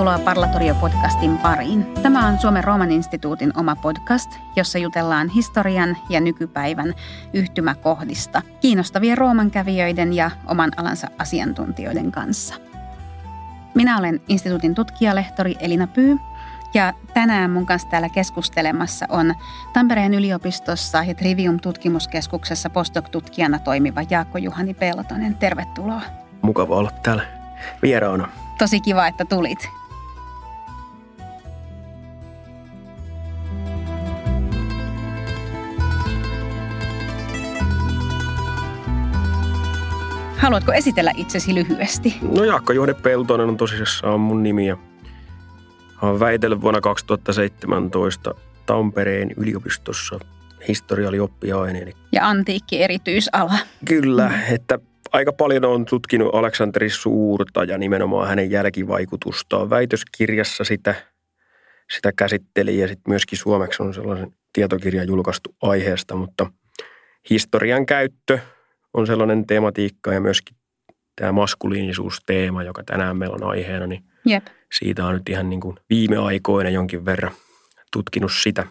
Tervetuloa Parlatorio-podcastin pariin. Tämä on Suomen Rooman instituutin oma podcast, jossa jutellaan historian ja nykypäivän yhtymäkohdista kiinnostavien Rooman kävijöiden ja oman alansa asiantuntijoiden kanssa. Minä olen instituutin tutkijalehtori Elina Pyy ja tänään mun kanssa täällä keskustelemassa on Tampereen yliopistossa ja Trivium-tutkimuskeskuksessa postdoc-tutkijana toimiva Jaakko Juhani Peltonen. Tervetuloa. Mukava olla täällä vieraana. Tosi kiva, että tulit. Haluatko esitellä itsesi lyhyesti? No Jaakko Juhde Peltonen on tosissaan mun nimi ja olen väitellyt vuonna 2017 Tampereen yliopistossa historia oli oppiaine. Ja antiikki erityisala. Kyllä, mm. että aika paljon on tutkinut Aleksanteri Suurta ja nimenomaan hänen jälkivaikutustaan. Väitöskirjassa sitä, sitä käsitteli ja sitten myöskin suomeksi on sellainen tietokirja julkaistu aiheesta, mutta historian käyttö on sellainen tematiikka ja myöskin tämä maskuliinisuusteema, joka tänään meillä on aiheena, niin Jep. siitä on nyt ihan niin kuin viime aikoina jonkin verran tutkinut sitä.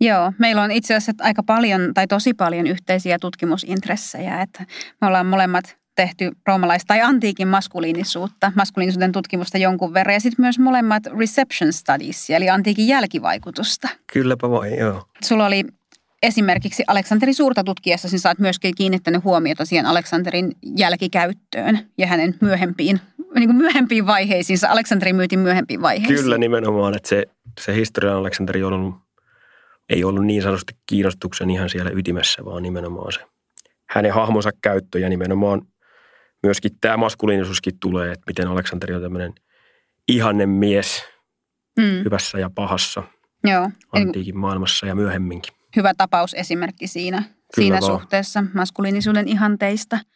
Joo, meillä on itse asiassa aika paljon tai tosi paljon yhteisiä tutkimusintressejä, että me ollaan molemmat tehty roomalaista tai antiikin maskuliinisuutta, maskuliinisuuden tutkimusta jonkun verran ja sitten myös molemmat reception studies, eli antiikin jälkivaikutusta. Kylläpä vai, joo. Sulla oli esimerkiksi Aleksanterin suurta tutkiessa, sä oot myöskin kiinnittänyt huomiota siihen Aleksanterin jälkikäyttöön ja hänen myöhempiin, niin kuin myöhempiin vaiheisiinsa, Aleksanterin myytin myöhempiin vaiheisiin. Kyllä nimenomaan, että se, se historian Aleksanteri on ollut, ei ollut niin sanotusti kiinnostuksen ihan siellä ytimessä, vaan nimenomaan se hänen hahmonsa käyttö ja nimenomaan myöskin tämä maskuliinisuuskin tulee, että miten Aleksanteri on tämmöinen ihanne mies mm. hyvässä ja pahassa Joo. antiikin maailmassa ja myöhemminkin. Hyvä tapausesimerkki siinä, siinä suhteessa maskuliinisuuden ihanteista –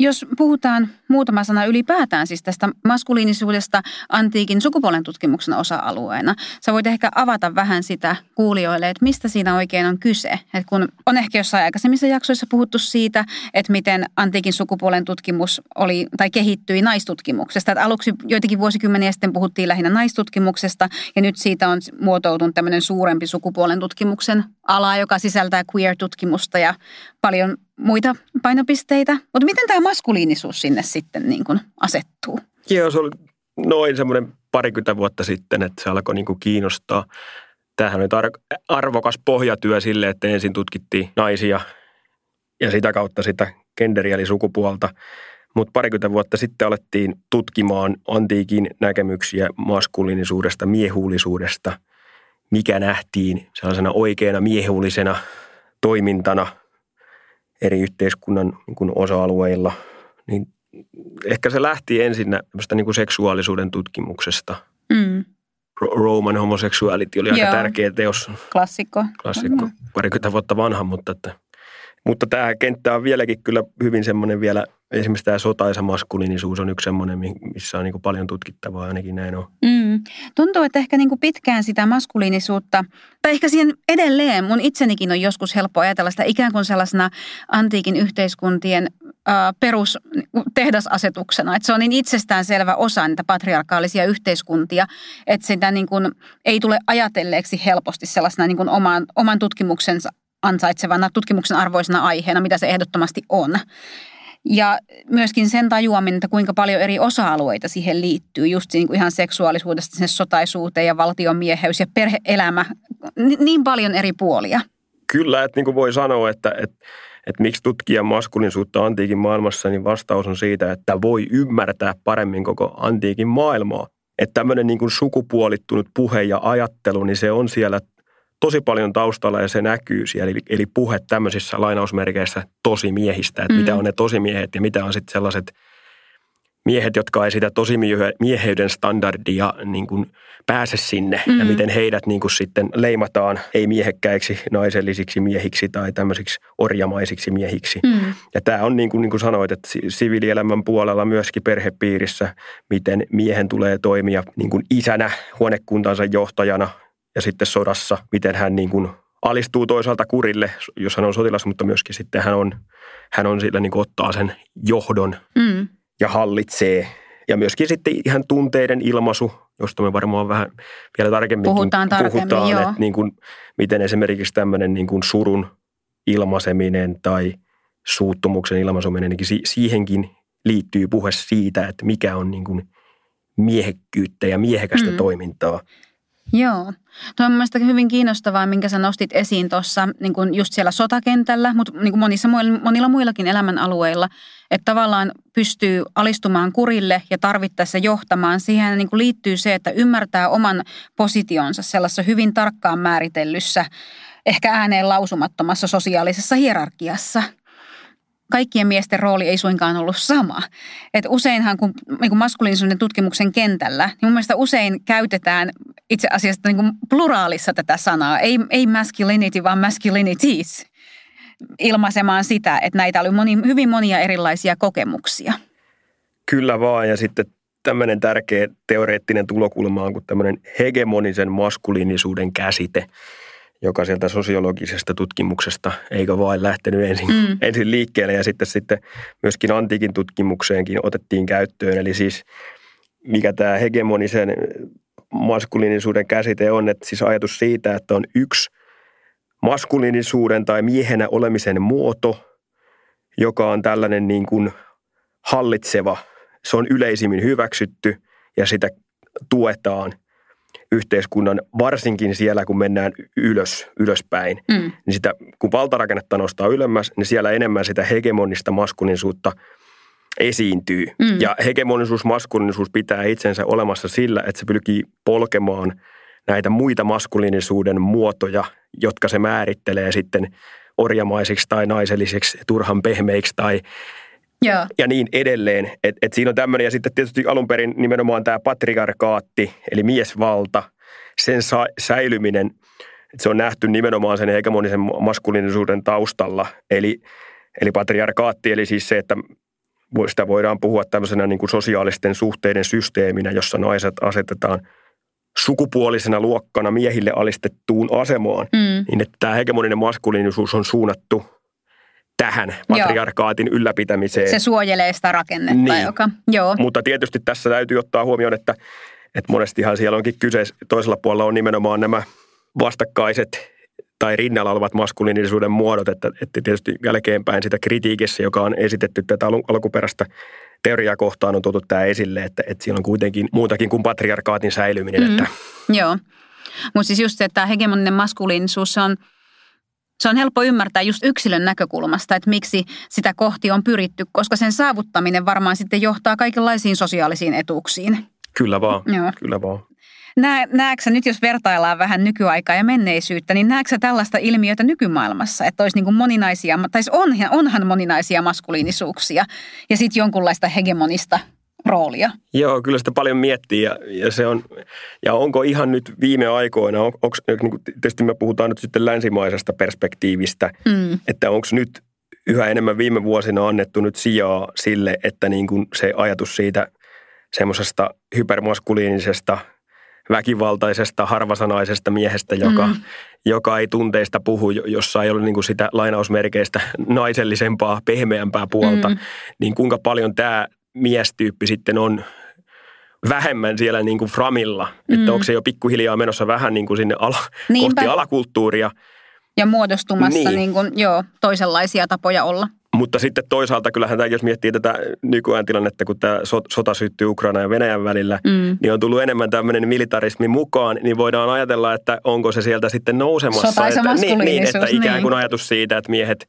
jos puhutaan muutama sana ylipäätään siis tästä maskuliinisuudesta antiikin sukupuolen tutkimuksen osa-alueena, sä voit ehkä avata vähän sitä kuulijoille, että mistä siinä oikein on kyse. Et kun on ehkä jossain aikaisemmissa jaksoissa puhuttu siitä, että miten antiikin sukupuolen tutkimus oli tai kehittyi naistutkimuksesta. Et aluksi joitakin vuosikymmeniä sitten puhuttiin lähinnä naistutkimuksesta ja nyt siitä on muotoutunut tämmöinen suurempi sukupuolen tutkimuksen ala, joka sisältää queer-tutkimusta ja paljon muita painopisteitä. Mutta miten tämä maskuliinisuus sinne sitten niin kuin asettuu? Joo, se oli noin semmoinen parikymmentä vuotta sitten, että se alkoi niin kuin kiinnostaa. Tämähän oli arvokas pohjatyö sille, että ensin tutkittiin naisia ja sitä kautta sitä genderiä eli sukupuolta. Mutta parikymmentä vuotta sitten alettiin tutkimaan antiikin näkemyksiä maskuliinisuudesta, miehuullisuudesta, mikä nähtiin sellaisena oikeana miehullisena toimintana – eri yhteiskunnan niin kuin osa-alueilla, niin ehkä se lähti ensin niin kuin seksuaalisuuden tutkimuksesta. Mm. Roman homosexuality oli Joo. aika tärkeä teos. Klassikko. Klassikko, mm. parikymmentä vuotta vanha, mutta, että, mutta tämä kenttä on vieläkin kyllä hyvin semmoinen vielä, esimerkiksi tämä sotaisa maskuliinisuus on yksi semmoinen, missä on niin kuin paljon tutkittavaa, ainakin näin on. Mm. Tuntuu, että ehkä niin kuin pitkään sitä maskuliinisuutta, tai ehkä siihen edelleen, mun itsenikin on joskus helppo ajatella sitä ikään kuin sellaisena antiikin yhteiskuntien perustehdasasetuksena. Että se on niin itsestään selvä osa niitä patriarkaalisia yhteiskuntia, että sitä niin kuin ei tule ajatelleeksi helposti sellaisena niin kuin oman, oman tutkimuksensa ansaitsevana, tutkimuksen arvoisena aiheena, mitä se ehdottomasti on. Ja myöskin sen tajuaminen, että kuinka paljon eri osa-alueita siihen liittyy, just niin kuin ihan seksuaalisuudesta sinne sotaisuuteen ja valtionmieheys ja perheelämä, niin paljon eri puolia. Kyllä, että niin kuin voi sanoa, että, että, että miksi tutkia maskulinisuutta antiikin maailmassa, niin vastaus on siitä, että voi ymmärtää paremmin koko antiikin maailmaa. Että tämmöinen niin kuin sukupuolittunut puhe ja ajattelu, niin se on siellä tosi paljon taustalla ja se näkyy siellä. Eli, eli puhe tämmöisissä lainausmerkeissä tosimiehistä, että mm. mitä on ne tosimiehet ja mitä on sitten sellaiset miehet, jotka ei sitä tosimieheyden standardia niin kuin pääse sinne mm. ja miten heidät niin kuin sitten leimataan ei-miehekkäiksi, naisellisiksi miehiksi tai tämmöisiksi orjamaisiksi miehiksi. Mm. Ja tämä on niin kuin, niin kuin sanoit, että siviilielämän puolella myöskin perhepiirissä, miten miehen tulee toimia niin kuin isänä, huonekuntansa johtajana, ja sitten sodassa, miten hän niin kuin alistuu toisaalta kurille, jos hän on sotilas, mutta myöskin sitten hän on, hän on sillä niin kuin ottaa sen johdon mm. ja hallitsee. Ja myöskin sitten ihan tunteiden ilmaisu, josta me varmaan vähän vielä tarkemmin puhutaan, tarkemmin, puhutaan joo. että niin kuin, miten esimerkiksi tämmöinen niin kuin surun ilmaiseminen tai suuttumuksen ilmaiseminen, niin siihenkin liittyy puhe siitä, että mikä on niin kuin miehekkyyttä ja miehekästä mm. toimintaa. Joo. Tuo on mielestäni hyvin kiinnostavaa, minkä sä nostit esiin tuossa niin just siellä sotakentällä, mutta niin monissa, monilla muillakin elämänalueilla, että tavallaan pystyy alistumaan kurille ja tarvittaessa johtamaan. Siihen niin liittyy se, että ymmärtää oman positionsa sellaisessa hyvin tarkkaan määritellyssä, ehkä ääneen lausumattomassa sosiaalisessa hierarkiassa – kaikkien miesten rooli ei suinkaan ollut sama. Et useinhan, kun niin maskuliinisuuden tutkimuksen kentällä, niin mun mielestä usein käytetään itse asiassa niin kuin pluraalissa tätä sanaa. Ei, ei masculinity, vaan masculinities ilmaisemaan sitä, että näitä oli moni, hyvin monia erilaisia kokemuksia. Kyllä vaan, ja sitten tämmöinen tärkeä teoreettinen tulokulma on kuin tämmöinen hegemonisen maskuliinisuuden käsite – joka sieltä sosiologisesta tutkimuksesta, eikö vain lähtenyt ensin, mm. ensin liikkeelle ja sitten, sitten myöskin antiikin tutkimukseenkin otettiin käyttöön. Eli siis mikä tämä hegemonisen maskuliinisuuden käsite on, että siis ajatus siitä, että on yksi maskuliinisuuden tai miehenä olemisen muoto, joka on tällainen niin kuin hallitseva, se on yleisimmin hyväksytty ja sitä tuetaan yhteiskunnan, varsinkin siellä kun mennään ylös, ylöspäin, mm. niin sitä, kun valtarakennetta nostaa ylemmäs, niin siellä enemmän sitä hegemonista maskuliinisuutta esiintyy. Mm. Ja hegemonisuus, maskuliinisuus pitää itsensä olemassa sillä, että se pyrkii polkemaan näitä muita maskuliinisuuden muotoja, jotka se määrittelee sitten orjamaisiksi tai naisellisiksi, turhan pehmeiksi tai Joo. ja niin edelleen. Et, et siinä on tämmöinen, ja sitten tietysti alun perin nimenomaan tämä patriarkaatti, eli miesvalta, sen sa- säilyminen, että se on nähty nimenomaan sen hegemonisen maskuliinisuuden taustalla. Eli, eli patriarkaatti, eli siis se, että sitä voidaan puhua tämmöisenä niin kuin sosiaalisten suhteiden systeeminä, jossa naiset asetetaan sukupuolisena luokkana miehille alistettuun asemaan, mm. niin että tämä hegemoninen maskuliinisuus on suunnattu tähän patriarkaatin Joo. ylläpitämiseen. Se suojelee sitä rakennetta, niin. joka... Joo. Mutta tietysti tässä täytyy ottaa huomioon, että, että monestihan siellä onkin kyse, toisella puolella on nimenomaan nämä vastakkaiset tai rinnalla olevat maskuliinisuuden muodot, että, että tietysti jälkeenpäin sitä kritiikissä, joka on esitetty tätä alkuperäistä teoriaa kohtaan, on tuotu tämä esille, että, että siinä on kuitenkin muutakin kuin patriarkaatin säilyminen. Mm. Että... Joo, mutta siis just se, että hegemoninen maskuliinisuus, on – se on helppo ymmärtää just yksilön näkökulmasta, että miksi sitä kohti on pyritty, koska sen saavuttaminen varmaan sitten johtaa kaikenlaisiin sosiaalisiin etuuksiin. Kyllä vaan, Joo. kyllä vaan. Nä, näetkö nyt, jos vertaillaan vähän nykyaikaa ja menneisyyttä, niin näetkö tällaista ilmiötä nykymaailmassa, että olisi niin kuin moninaisia, tai onhan, onhan moninaisia maskuliinisuuksia ja sitten jonkunlaista hegemonista roolia. Joo, kyllä sitä paljon miettii ja, ja, se on, ja onko ihan nyt viime aikoina, on, onko, niin kuin, tietysti me puhutaan nyt sitten länsimaisesta perspektiivistä, mm. että onko nyt yhä enemmän viime vuosina annettu nyt sijaa sille, että niin kuin se ajatus siitä semmoisesta hypermaskuliinisesta väkivaltaisesta, harvasanaisesta miehestä, joka, mm. joka ei tunteista puhu, jossa ei ole niin kuin sitä lainausmerkeistä naisellisempaa, pehmeämpää puolta, mm. niin kuinka paljon tämä miestyyppi sitten on vähemmän siellä niin kuin framilla. Mm. Että onko se jo pikkuhiljaa menossa vähän niin kuin sinne ala, kohti alakulttuuria. Ja muodostumassa niin. Niin kuin, joo, toisenlaisia tapoja olla. Mutta sitten toisaalta kyllähän tämä, jos miettii tätä nykyään tilannetta, kun tämä sota syttyy Ukraina ja Venäjän välillä, mm. niin on tullut enemmän tämmöinen militarismi mukaan, niin voidaan ajatella, että onko se sieltä sitten nousemassa. Että, niin, niin, että ikään kuin niin. ajatus siitä, että miehet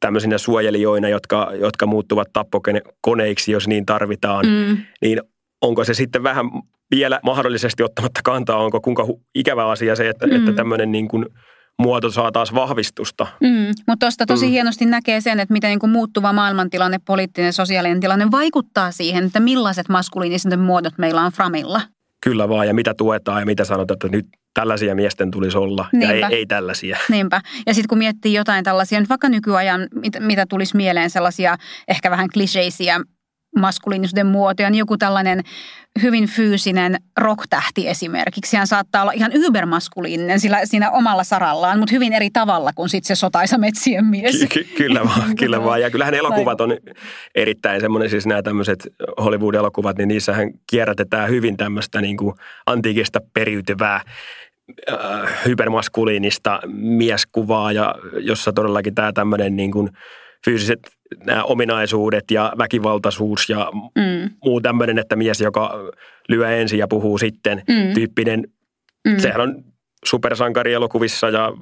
tämmöisinä suojelijoina, jotka, jotka muuttuvat tappokoneiksi, jos niin tarvitaan, mm. niin onko se sitten vähän vielä mahdollisesti ottamatta kantaa, onko kuinka ikävä asia se, että, mm. että tämmöinen niin kuin muoto saa taas vahvistusta. Mm, mutta tuosta tosi mm. hienosti näkee sen, että miten niin kuin muuttuva maailmantilanne, poliittinen, sosiaalinen tilanne vaikuttaa siihen, että millaiset maskuliiniset muodot meillä on framilla. Kyllä vaan, ja mitä tuetaan ja mitä sanotaan, että nyt tällaisia miesten tulisi olla Niinpä. ja ei, ei tällaisia. Niinpä. Ja sitten kun miettii jotain tällaisia, nyt vaikka nykyajan, mitä, mitä tulisi mieleen sellaisia ehkä vähän kliseisiä maskuliinisuuden muotoja, niin joku tällainen hyvin fyysinen rocktähti esimerkiksi. Hän saattaa olla ihan ybermaskuliininen sillä, siinä omalla sarallaan, mutta hyvin eri tavalla kuin sitten se sotaisa metsien mies. Ky- ky- kyllä vaan, kyllä vaan. Ja kyllähän elokuvat on erittäin semmoinen, siis nämä tämmöiset Hollywood-elokuvat, niin niissähän kierrätetään hyvin tämmöistä niin kuin antiikista periytyvää äh, hypermaskuliinista mieskuvaa, ja jossa todellakin tämä tämmöinen niin kuin fyysiset nämä ominaisuudet ja väkivaltaisuus ja mm. muu tämmöinen, että mies, joka lyö ensin ja puhuu sitten, mm. tyyppinen, mm. sehän on supersankarielokuvissa ja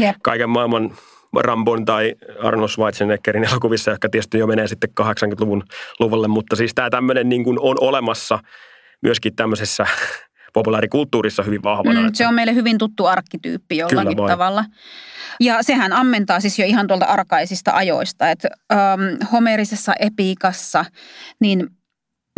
yep. kaiken maailman Rambon tai Arnold Schwarzeneggerin elokuvissa, jotka tietysti jo menee sitten 80-luvun luvulle, mutta siis tämä tämmöinen niin kuin on olemassa myöskin tämmöisessä populaarikulttuurissa hyvin vahvana. Mm, se on meille hyvin tuttu arkkityyppi jollakin tavalla. Ja sehän ammentaa siis jo ihan tuolta arkaisista ajoista, että ähm, homerisessa epiikassa niin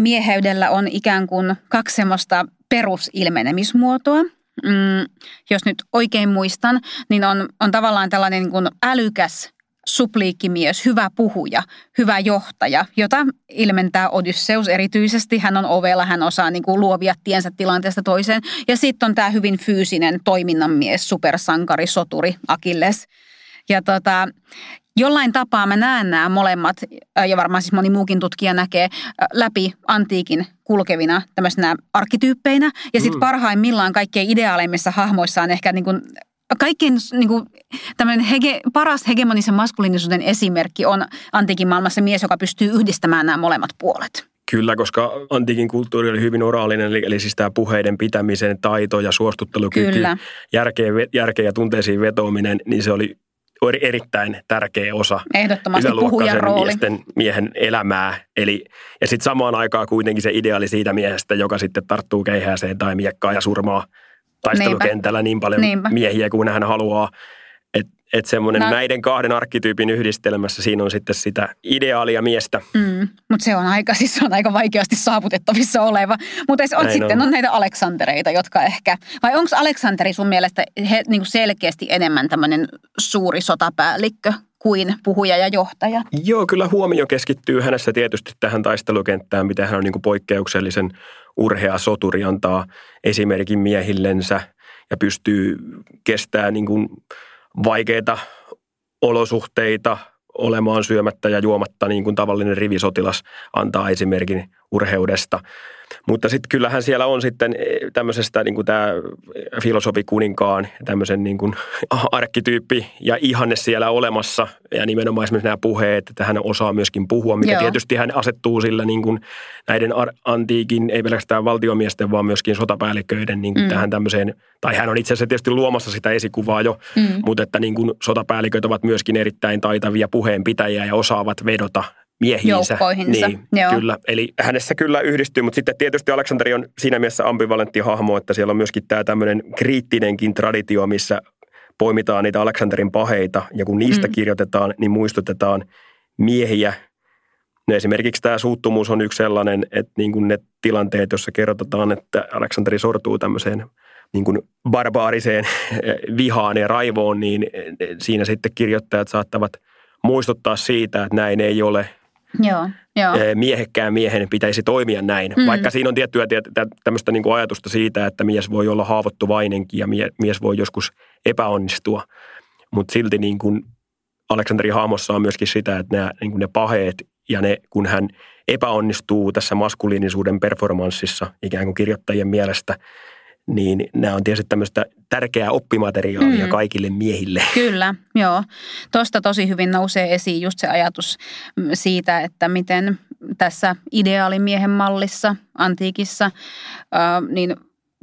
mieheydellä on ikään kuin kaksi semmoista perusilmenemismuotoa. Mm, jos nyt oikein muistan, niin on, on tavallaan tällainen niin kuin älykäs supliikkimies, hyvä puhuja, hyvä johtaja, jota ilmentää Odysseus erityisesti. Hän on ovella, hän osaa niin kuin luovia tiensä tilanteesta toiseen. Ja sitten on tämä hyvin fyysinen toiminnan mies, supersankari, soturi, Akilles. Ja tota, jollain tapaa mä näen nämä molemmat, ja varmaan siis moni muukin tutkija näkee, läpi antiikin kulkevina tämmöisenä arkkityyppeinä. Ja sitten mm. parhaimmillaan kaikkein ideaaleimmissa hahmoissa on ehkä niin kuin kaikkein niin kuin, hege, paras hegemonisen maskuliinisuuden esimerkki on antiikin maailmassa mies, joka pystyy yhdistämään nämä molemmat puolet. Kyllä, koska antiikin kulttuuri oli hyvin oraalinen, eli, eli siis tämä puheiden pitämisen taito ja suostuttelukyky, Kyllä. Järkeä, järkeä ja tunteisiin vetoaminen, niin se oli erittäin tärkeä osa Ehdottomasti puhujan rooli. miesten, miehen elämää. Eli, ja sitten samaan aikaan kuitenkin se ideaali siitä miehestä, joka sitten tarttuu keihääseen tai miekkaan ja surmaa – taistelukentällä niin paljon Niinpä. miehiä kuin hän haluaa. Että et semmoinen no. näiden kahden arkkityypin yhdistelmässä siinä on sitten sitä ideaalia miestä. Mm, mutta se on aika, siis se on aika vaikeasti saavutettavissa oleva. Mutta on sitten on. on näitä Aleksantereita, jotka ehkä, vai onko Aleksanteri sun mielestä he, niin kuin selkeästi enemmän tämmöinen suuri sotapäällikkö kuin puhuja ja johtaja? Joo, kyllä huomio keskittyy hänessä tietysti tähän taistelukenttään, mitä hän on niin kuin poikkeuksellisen urhea soturi antaa esimerkin miehillensä ja pystyy kestämään niin kuin vaikeita olosuhteita olemaan syömättä ja juomatta niin kuin tavallinen rivisotilas antaa esimerkin urheudesta. Mutta sitten kyllähän siellä on sitten eh, tämmöisestä niin kuin tämä filosofi kuninkaan, tämmöisen niin kuin arkkityyppi ja ihanne siellä olemassa. Ja nimenomaan esimerkiksi nämä puheet, että hän osaa myöskin puhua, mikä Joo. tietysti hän asettuu sillä niin kuin näiden antiikin, ei pelkästään valtiomiesten, vaan myöskin sotapäälliköiden niin kuin mm. tähän tämmöiseen, tai hän on itse asiassa tietysti luomassa sitä esikuvaa jo, mm. mutta että niin kuin sotapäälliköt ovat myöskin erittäin taitavia puheenpitäjiä ja osaavat vedota miehiinsä. Joukkoihinsa. Niin, Joo. kyllä. Eli hänessä kyllä yhdistyy, mutta sitten tietysti Aleksanteri on siinä mielessä ambivalentti hahmo, että siellä on myöskin tämä tämmöinen kriittinenkin traditio, missä poimitaan niitä Aleksanterin paheita ja kun niistä mm. kirjoitetaan, niin muistutetaan miehiä. No esimerkiksi tämä suuttumuus on yksi sellainen, että niin kuin ne tilanteet, joissa kerrotetaan, että Aleksanteri sortuu tämmöiseen niin kuin barbaariseen vihaan ja raivoon, niin siinä sitten kirjoittajat saattavat – muistuttaa siitä, että näin ei ole. Joo, joo. Miehekkään miehen pitäisi toimia näin. Mm. Vaikka siinä on tiettyä tämmöistä niin kuin ajatusta siitä, että mies voi olla haavoittuvainenkin ja mies voi joskus epäonnistua. Mutta silti niin kuin Aleksanteri Haamossa on myöskin sitä, että nämä, niin kuin ne paheet ja ne, kun hän epäonnistuu tässä maskuliinisuuden performanssissa ikään kuin kirjoittajien mielestä – niin nämä on tietysti tämmöistä tärkeää oppimateriaalia mm. kaikille miehille. Kyllä, joo. Tuosta tosi hyvin nousee esiin just se ajatus mm, siitä, että miten tässä ideaalimiehen mallissa, antiikissa, niin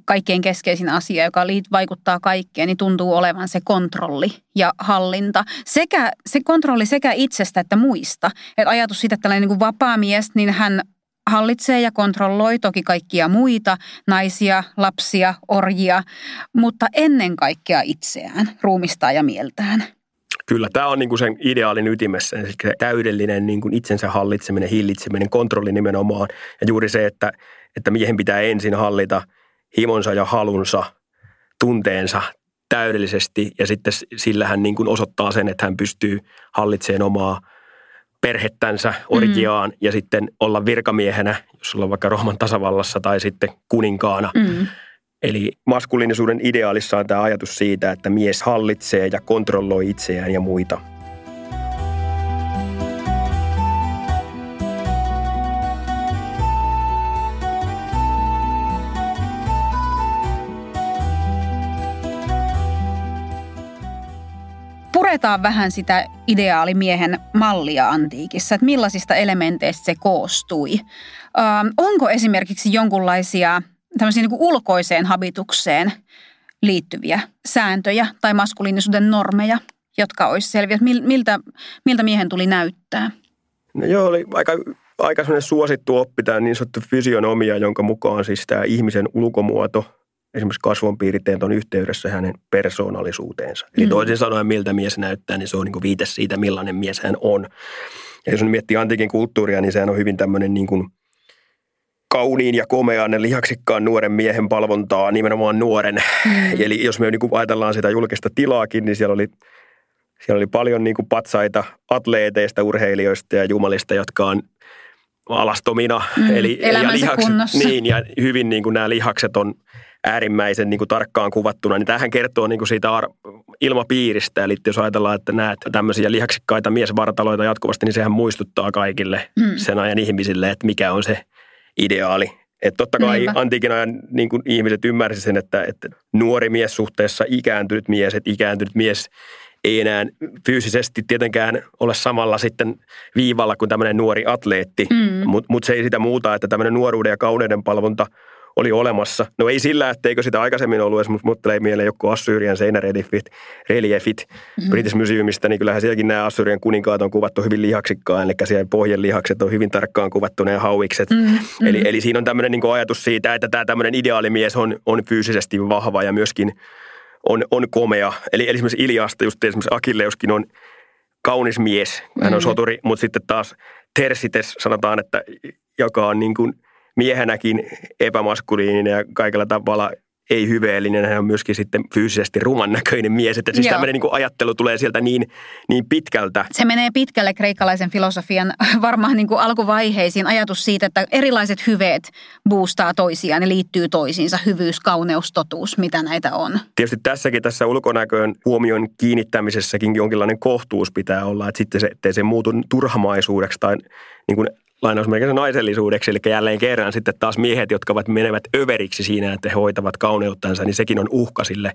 kaikkein keskeisin asia, joka vaikuttaa kaikkeen, niin tuntuu olevan se kontrolli ja hallinta. Sekä, se kontrolli sekä itsestä että muista. Et ajatus siitä, että tällainen niin vapaa mies, niin hän hallitsee ja kontrolloi toki kaikkia muita, naisia, lapsia, orjia, mutta ennen kaikkea itseään, ruumista ja mieltään. Kyllä, tämä on niinku sen ideaalin ytimessä, eli täydellinen niinku itsensä hallitseminen, hillitseminen, kontrolli nimenomaan. Ja juuri se, että, että miehen pitää ensin hallita himonsa ja halunsa, tunteensa täydellisesti ja sitten sillä hän niin kuin osoittaa sen, että hän pystyy hallitsemaan omaa perhettänsä orgiaan mm. ja sitten olla virkamiehenä, jos ollaan vaikka Rooman tasavallassa tai sitten kuninkaana. Mm. Eli maskuliinisuuden ideaalissa on tämä ajatus siitä, että mies hallitsee ja kontrolloi itseään ja muita – puretaan vähän sitä ideaalimiehen mallia antiikissa, että millaisista elementeistä se koostui. Ähm, onko esimerkiksi jonkunlaisia tämmöisiä niin ulkoiseen habitukseen liittyviä sääntöjä tai maskuliinisuuden normeja, jotka olisi selviä? Miltä, miltä miehen tuli näyttää? No joo, oli aika, aika suosittu oppi tämä niin sanottu fysionomia, jonka mukaan siis tämä ihmisen ulkomuoto – esimerkiksi kasvonpiirteet on yhteydessä hänen persoonallisuuteensa. Eli mm. toisin sanoen, miltä mies näyttää, niin se on niin kuin viite siitä, millainen mies hän on. Ja jos miettii antiikin kulttuuria, niin sehän on hyvin tämmöinen niin kuin kauniin ja komean lihaksikkaan nuoren miehen palvontaa, nimenomaan nuoren. Mm. Eli jos me niin kuin ajatellaan sitä julkista tilaakin, niin siellä oli, siellä oli paljon niin kuin patsaita atleeteista, urheilijoista ja jumalista, jotka on alastomina. Mm, eli, ja lihakset, Niin, ja hyvin niin kuin nämä lihakset on äärimmäisen niin kuin tarkkaan kuvattuna, niin tähän kertoo niin kuin siitä ar- ilmapiiristä. Eli jos ajatellaan, että näet tämmöisiä lihaksikkaita miesvartaloita jatkuvasti, niin sehän muistuttaa kaikille mm. sen ajan ihmisille, että mikä on se ideaali. Että totta kai Niinpä. antiikin ajan niin kuin ihmiset ymmärsivät sen, että, että nuori mies suhteessa ikääntynyt mies, että ikääntynyt mies ei enää fyysisesti tietenkään ole samalla sitten viivalla kuin tämmöinen nuori atleetti, mm. mutta mut se ei sitä muuta, että tämmöinen nuoruuden ja kauneuden palvonta – oli olemassa. No ei sillä, etteikö sitä aikaisemmin ollut, mutta mut tulee mieleen joku Assyrian seinäreliefit, reliefit mm-hmm. British Museumista, niin kyllähän sielläkin nämä Assyrian kuninkaat on kuvattu hyvin lihaksikkaan, eli siellä pohjan lihakset on hyvin tarkkaan kuvattu ne hauikset. Mm-hmm. Eli, eli siinä on tämmöinen niin ajatus siitä, että tämä tämmöinen ideaalimies on, on fyysisesti vahva ja myöskin on, on komea. Eli, eli esimerkiksi Iliasta, just esimerkiksi Akilleuskin on kaunis mies, hän on mm-hmm. soturi, mutta sitten taas Tersites sanotaan, että joka on niin kuin – miehenäkin epämaskuliininen ja kaikella tavalla ei hyveellinen, hän on myöskin sitten fyysisesti ruman näköinen mies. Että siis Joo. tämmöinen niin ajattelu tulee sieltä niin, niin pitkältä. Se menee pitkälle kreikkalaisen filosofian varmaan niin kuin alkuvaiheisiin. Ajatus siitä, että erilaiset hyveet boostaa toisiaan ja liittyy toisiinsa. Hyvyys, kauneus, totuus, mitä näitä on. Tietysti tässäkin tässä ulkonäköön huomion kiinnittämisessäkin jonkinlainen kohtuus pitää olla. Että sitten se, ettei se muutu turhamaisuudeksi tai niin kuin lainausmerkeissä naisellisuudeksi, eli jälleen kerran sitten taas miehet, jotka ovat menevät överiksi siinä, että he hoitavat kauneuttansa, niin sekin on uhka sille,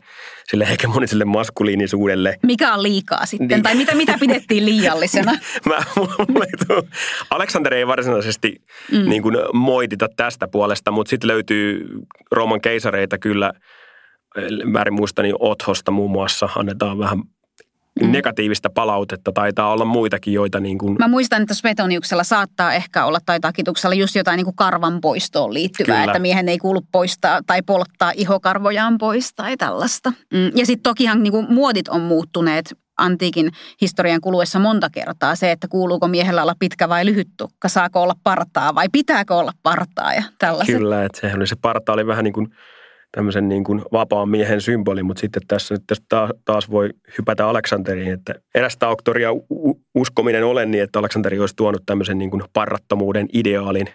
sille hegemoniselle maskuliinisuudelle. Mikä on liikaa sitten, niin. tai mitä, mitä pidettiin liiallisena? Mä, Aleksander ei varsinaisesti mm. niin kuin moitita tästä puolesta, mutta sitten löytyy Rooman keisareita kyllä, väärin muistani Othosta muun muassa, annetaan vähän mm. negatiivista palautetta. Taitaa olla muitakin, joita niin kuin... Mä muistan, että Svetoniuksella saattaa ehkä olla tai takituksella just jotain niin kuin karvan poistoon liittyvää, Kyllä. että miehen ei kuulu poistaa tai polttaa ihokarvojaan pois tai tällaista. Mm. Ja sitten tokihan niin kuin muodit on muuttuneet antiikin historian kuluessa monta kertaa se, että kuuluuko miehellä olla pitkä vai lyhyt tukka, saako olla partaa vai pitääkö olla partaa ja tällaiset. Kyllä, että sehän oli se parta oli vähän niin kuin tämmöisen niin kuin vapaan miehen symboli, mutta sitten tässä nyt taas, taas voi hypätä Aleksanderiin, että erästä auktoria uskominen olen niin, että Aleksanteri olisi tuonut tämmöisen niin kuin parrattomuuden ideaalin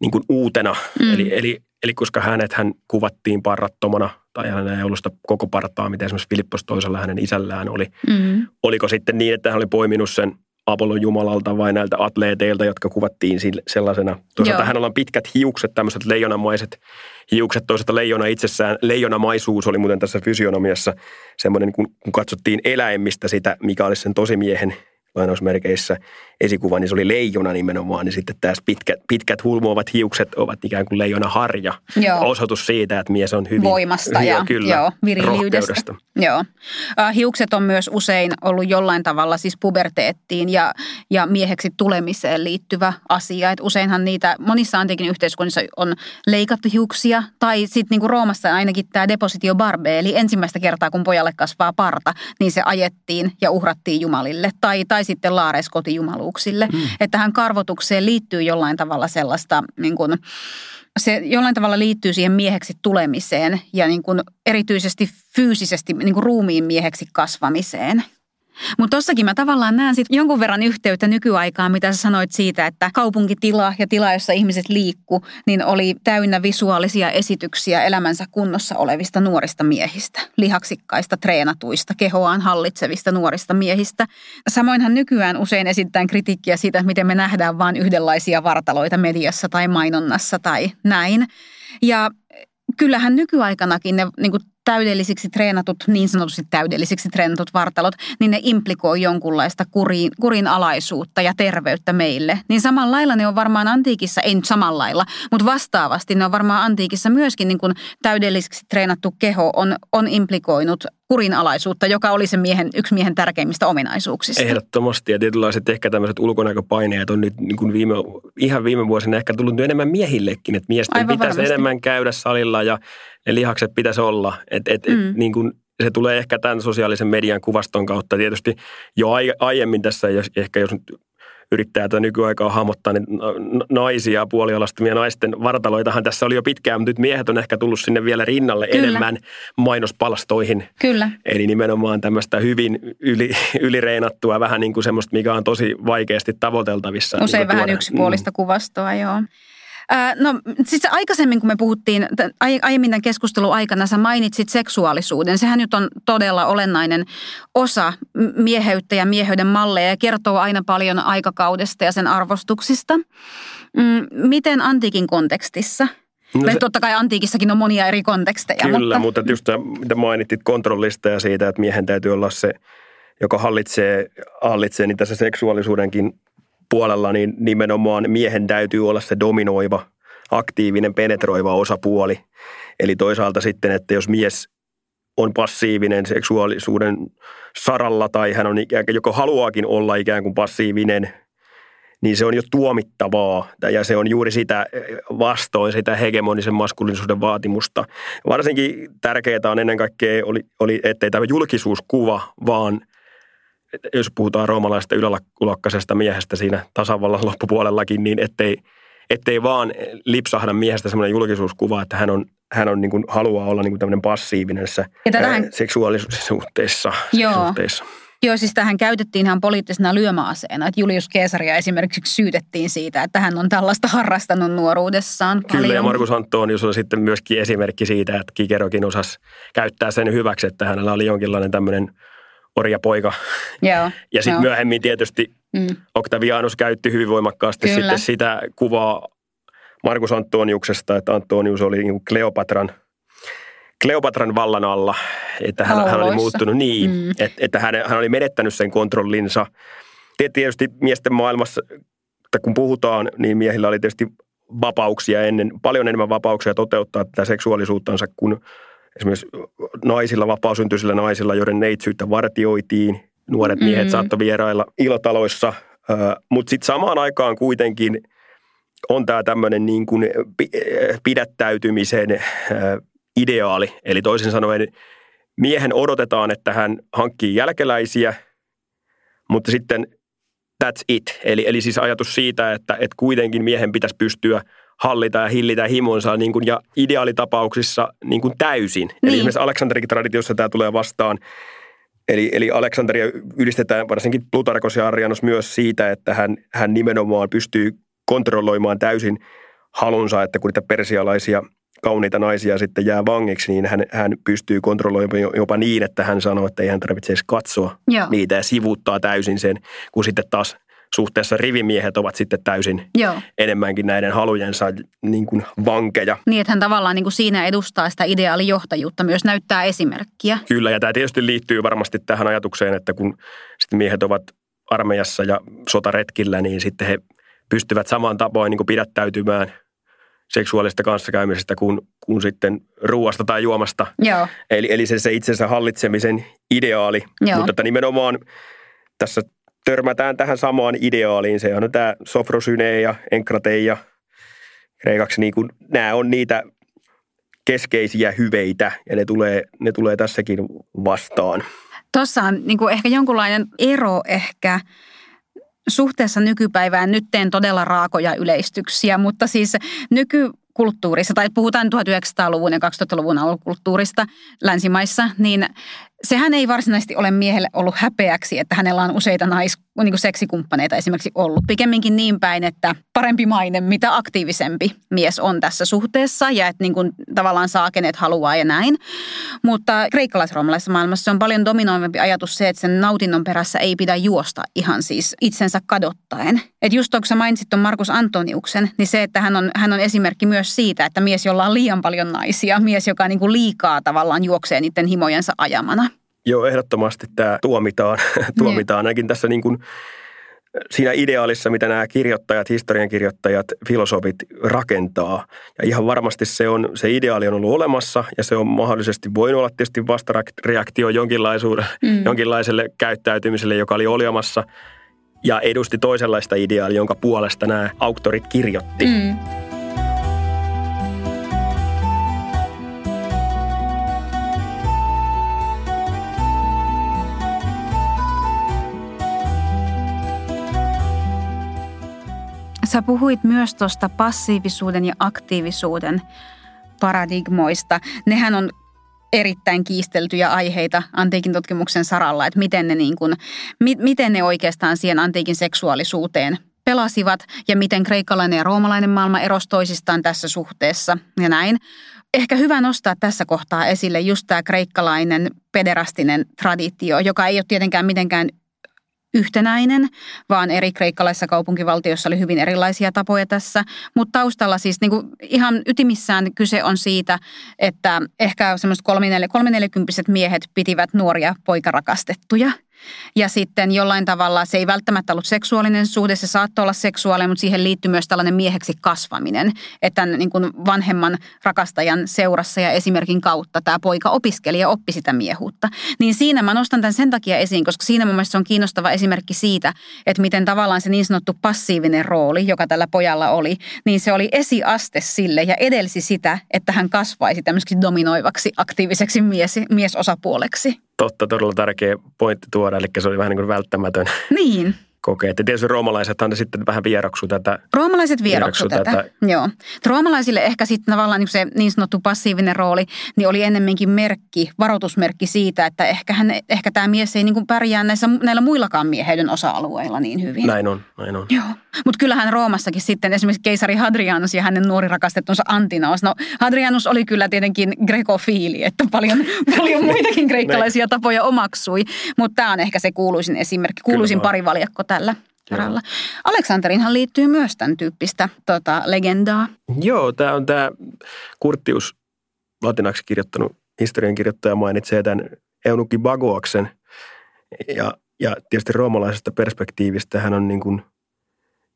niin kuin uutena. Mm. Eli, eli, eli koska hänet hän kuvattiin parrattomana, tai hän ei ollut sitä koko partaa, mitä esimerkiksi Filippos toisella hänen isällään oli. Mm. Oliko sitten niin, että hän oli poiminut sen Apollon jumalalta vai näiltä atleeteilta, jotka kuvattiin sellaisena. Toisaalta hän on pitkät hiukset, tämmöiset leijonamaiset hiukset. Toisaalta leijona itsessään, leijonamaisuus oli muuten tässä fysionomiassa semmoinen, kun, kun katsottiin eläimistä sitä, mikä olisi sen tosimiehen lainausmerkeissä esikuva, niin se oli leijona nimenomaan, niin sitten tässä pitkät, pitkät hulmuovat hiukset ovat ikään kuin leijona harja. Joo. Osoitus siitä, että mies on hyvin... Voimasta ja kyllä, joo, viriliydestä. Joo. Hiukset on myös usein ollut jollain tavalla siis puberteettiin ja, ja mieheksi tulemiseen liittyvä asia. Et useinhan niitä monissa antiikin yhteiskunnissa on leikattu hiuksia tai sitten niin kuin Roomassa ainakin tämä depositio barbe, eli ensimmäistä kertaa kun pojalle kasvaa parta, niin se ajettiin ja uhrattiin jumalille. Tai, tai sitten laares kotijumaluuksille. Mm. Että tähän karvotukseen liittyy jollain tavalla sellaista niin kuin, se jollain tavalla liittyy siihen mieheksi tulemiseen ja niin kuin erityisesti fyysisesti niin kuin ruumiin mieheksi kasvamiseen. Mutta tossakin mä tavallaan näen sit jonkun verran yhteyttä nykyaikaan, mitä sä sanoit siitä, että kaupunkitila ja tila, jossa ihmiset liikku, niin oli täynnä visuaalisia esityksiä elämänsä kunnossa olevista nuorista miehistä. Lihaksikkaista, treenatuista, kehoaan hallitsevista nuorista miehistä. Samoinhan nykyään usein esitetään kritiikkiä siitä, miten me nähdään vain yhdenlaisia vartaloita mediassa tai mainonnassa tai näin. Ja kyllähän nykyaikanakin ne niin kuin täydellisiksi treenatut, niin sanotusti täydellisiksi treenatut vartalot, niin ne implikoi jonkunlaista kurin, kurinalaisuutta ja terveyttä meille. Niin samalla lailla ne on varmaan antiikissa, ei nyt samalla lailla, mutta vastaavasti ne on varmaan antiikissa myöskin niin kuin täydellisiksi treenattu keho on, on implikoinut kurinalaisuutta, joka oli se miehen, yksi miehen tärkeimmistä ominaisuuksista. Ehdottomasti ja tietynlaiset ehkä tämmöiset ulkonäköpaineet on nyt niin kuin viime, ihan viime vuosina ehkä tullut enemmän miehillekin, että miesten Aivan pitäisi varmasti. enemmän käydä salilla ja ne lihakset pitäisi olla. Et, et, mm. niin kuin, se tulee ehkä tämän sosiaalisen median kuvaston kautta. Tietysti jo aiemmin tässä, jos, ehkä jos nyt yrittää tätä nykyaikaa hahmottaa, niin naisia, puolialastumia naisten vartaloitahan tässä oli jo pitkään, mutta nyt miehet on ehkä tullut sinne vielä rinnalle Kyllä. enemmän mainospalstoihin. Kyllä. Eli nimenomaan tämmöistä hyvin yli, ylireinattua, vähän niin kuin semmoista, mikä on tosi vaikeasti tavoiteltavissa. Usein niin vähän tuoda. yksipuolista mm. kuvastoa, joo. No siis aikaisemmin, kun me puhuttiin, aiemmin tämän keskustelun aikana sä mainitsit seksuaalisuuden. Sehän nyt on todella olennainen osa mieheyttä ja mieheyden malleja ja kertoo aina paljon aikakaudesta ja sen arvostuksista. Mm, miten antiikin kontekstissa? No se, totta kai antiikissakin on monia eri konteksteja. Kyllä, mutta, mutta just mitä mainittit kontrollista ja siitä, että miehen täytyy olla se, joka hallitsee, hallitsee niin tässä seksuaalisuudenkin puolella niin nimenomaan miehen täytyy olla se dominoiva, aktiivinen, penetroiva osapuoli. Eli toisaalta sitten, että jos mies on passiivinen seksuaalisuuden saralla tai hän on ikään kuin, joko haluaakin olla ikään kuin passiivinen, niin se on jo tuomittavaa ja se on juuri sitä vastoin sitä hegemonisen maskuliinisuuden vaatimusta. Varsinkin tärkeää on ennen kaikkea, oli, oli ettei tämä julkisuuskuva, vaan jos puhutaan roomalaisesta ylälakkaisesta miehestä siinä tasavallan loppupuolellakin, niin ettei, ettei vaan lipsahda miehestä semmoinen julkisuuskuva, että hän on, hän on niin kuin, haluaa olla niin kuin tämmöinen passiivinen ja tähän... seksuaalisuhteissa. Joo. Suhteissa. Joo, siis tähän käytettiin ihan poliittisena lyömäaseena. Että Julius Caesaria esimerkiksi syytettiin siitä, että hän on tällaista harrastanut nuoruudessaan Kyllä, paljon. ja Markus Antonius on sitten myöskin esimerkki siitä, että Kikerokin osasi käyttää sen hyväksi, että hänellä oli jonkinlainen tämmöinen – orjapoika. Joo, ja sitten myöhemmin tietysti mm. Octavianus käytti hyvin voimakkaasti Kyllä. sitten sitä kuvaa Markus Antoniuksesta, että Antonius oli niin Kleopatran, Kleopatran vallan alla, että hän, hän oli muuttunut niin, mm. että, että hän, hän oli menettänyt sen kontrollinsa. Tietysti miesten maailmassa, että kun puhutaan, niin miehillä oli tietysti vapauksia ennen, paljon enemmän vapauksia toteuttaa tätä seksuaalisuuttansa kuin esimerkiksi naisilla, vapaasyntyisillä naisilla, joiden neitsyyttä vartioitiin. Nuoret miehet mm-hmm. saattoi vierailla ilotaloissa, mutta sitten samaan aikaan kuitenkin on tämä tämmöinen niin kuin pidättäytymisen ideaali. Eli toisin sanoen miehen odotetaan, että hän hankkii jälkeläisiä, mutta sitten that's it. Eli, eli siis ajatus siitä, että, että kuitenkin miehen pitäisi pystyä – hallita ja hillitä himonsa niin kuin, ja ideaalitapauksissa niin kuin täysin. Niin. Eli esimerkiksi Aleksanderikin traditiossa tämä tulee vastaan. Eli, eli Aleksanteria ylistetään varsinkin Plutarkos ja Arianos myös siitä, että hän, hän nimenomaan pystyy kontrolloimaan täysin halunsa, että kun niitä persialaisia kauniita naisia sitten jää vangiksi, niin hän, hän pystyy kontrolloimaan jopa niin, että hän sanoo, että ei hän tarvitse edes katsoa Joo. niitä ja sivuuttaa täysin sen, kun sitten taas – suhteessa rivimiehet ovat sitten täysin Joo. enemmänkin näiden halujensa niin kuin vankeja. Niin, että hän tavallaan niin kuin siinä edustaa sitä ideaalijohtajuutta, myös näyttää esimerkkiä. Kyllä, ja tämä tietysti liittyy varmasti tähän ajatukseen, että kun sitten miehet ovat armeijassa ja sotaretkillä, niin sitten he pystyvät samaan tapoin niin kuin pidättäytymään seksuaalista kanssakäymisestä kuin, kuin sitten ruoasta tai juomasta. Joo. Eli, eli se, se itsensä hallitsemisen ideaali. Joo. Mutta että nimenomaan tässä törmätään tähän samaan ideaaliin. Se on tämä sofrosyne ja enkrateia. Kreikaksi niin kuin, nämä on niitä keskeisiä hyveitä ja ne tulee, ne tulee tässäkin vastaan. Tuossa on niin kuin ehkä jonkunlainen ero ehkä suhteessa nykypäivään. Nyt teen todella raakoja yleistyksiä, mutta siis nyky, kulttuurissa, tai puhutaan 1900-luvun ja 2000-luvun alkukulttuurista länsimaissa, niin sehän ei varsinaisesti ole miehelle ollut häpeäksi, että hänellä on useita nais, niin kuin seksikumppaneita esimerkiksi ollut. Pikemminkin niin päin, että parempi maine, mitä aktiivisempi mies on tässä suhteessa ja että niin kuin tavallaan saa kenet haluaa ja näin. Mutta kreikkalais-roomalaisessa maailmassa on paljon dominoivampi ajatus se, että sen nautinnon perässä ei pidä juosta ihan siis itsensä kadottaen. Että just kun sä mainitsit tuon Markus Antoniuksen, niin se, että hän on, hän on esimerkki myös siitä, että mies, jolla on liian paljon naisia, mies, joka niin kuin liikaa tavallaan juoksee niiden himojensa ajamana. Joo, ehdottomasti tämä tuomitaan, tuomitaan ainakin tässä niin kuin siinä ideaalissa, mitä nämä kirjoittajat, historiankirjoittajat, filosofit rakentaa. Ja ihan varmasti se, on, se ideaali on ollut olemassa ja se on mahdollisesti voinut olla tietysti vastareaktio mm. jonkinlaiselle käyttäytymiselle, joka oli olemassa ja edusti toisenlaista ideaalia, jonka puolesta nämä auktorit kirjoitti. Mm. Sä puhuit myös tuosta passiivisuuden ja aktiivisuuden paradigmoista. Nehän on erittäin kiisteltyjä aiheita antiikin tutkimuksen saralla, että miten ne, niin kuin, mi, miten ne oikeastaan siihen antiikin seksuaalisuuteen pelasivat ja miten kreikkalainen ja roomalainen maailma erosi toisistaan tässä suhteessa ja näin. Ehkä hyvä nostaa tässä kohtaa esille just tämä kreikkalainen pederastinen traditio, joka ei ole tietenkään mitenkään yhtenäinen, vaan eri kreikkalaisissa kaupunkivaltioissa oli hyvin erilaisia tapoja tässä. Mutta taustalla siis niin kuin ihan ytimissään kyse on siitä, että ehkä semmoiset kolmenelikymppiset miehet pitivät nuoria poikarakastettuja – ja sitten jollain tavalla se ei välttämättä ollut seksuaalinen suhde, se saattoi olla seksuaalinen, mutta siihen liittyy myös tällainen mieheksi kasvaminen. Että niin kuin vanhemman rakastajan seurassa ja esimerkin kautta tämä poika opiskeli ja oppi sitä miehuutta. Niin siinä mä nostan tämän sen takia esiin, koska siinä mun mielestä se on kiinnostava esimerkki siitä, että miten tavallaan se niin sanottu passiivinen rooli, joka tällä pojalla oli, niin se oli esiaste sille ja edelsi sitä, että hän kasvaisi tämmöiseksi dominoivaksi aktiiviseksi mies, miesosapuoleksi. Totta, todella tärkeä pointti tuoda, eli se oli vähän niin kuin välttämätön. Niin kokee. Että tietysti roomalaisethan sitten vähän vieroksu tätä. Roomalaiset vieroksu, tätä. tätä. Joo. Roomalaisille ehkä sitten tavallaan niin se niin sanottu passiivinen rooli niin oli ennemminkin merkki, varoitusmerkki siitä, että ehkä, hän, ehkä tämä mies ei niin kuin pärjää näissä, näillä muillakaan mieheyden osa-alueilla niin hyvin. Näin on, näin on. Joo. Mutta kyllähän Roomassakin sitten esimerkiksi keisari Hadrianus ja hänen nuori rakastettunsa Antinaos. No Hadrianus oli kyllä tietenkin grekofiili, että paljon, paljon muitakin kreikkalaisia tapoja omaksui. Mutta tämä on ehkä se kuuluisin esimerkki, kuuluisin parivaljakko tällä saralla. Aleksanterinhan liittyy myös tämän tyyppistä tota, legendaa. Joo, tämä on tämä Kurtius latinaksi kirjoittanut historiankirjoittaja mainitsee tämän Eunuki Bagoaksen. Ja, ja tietysti roomalaisesta perspektiivistä hän on niin kuin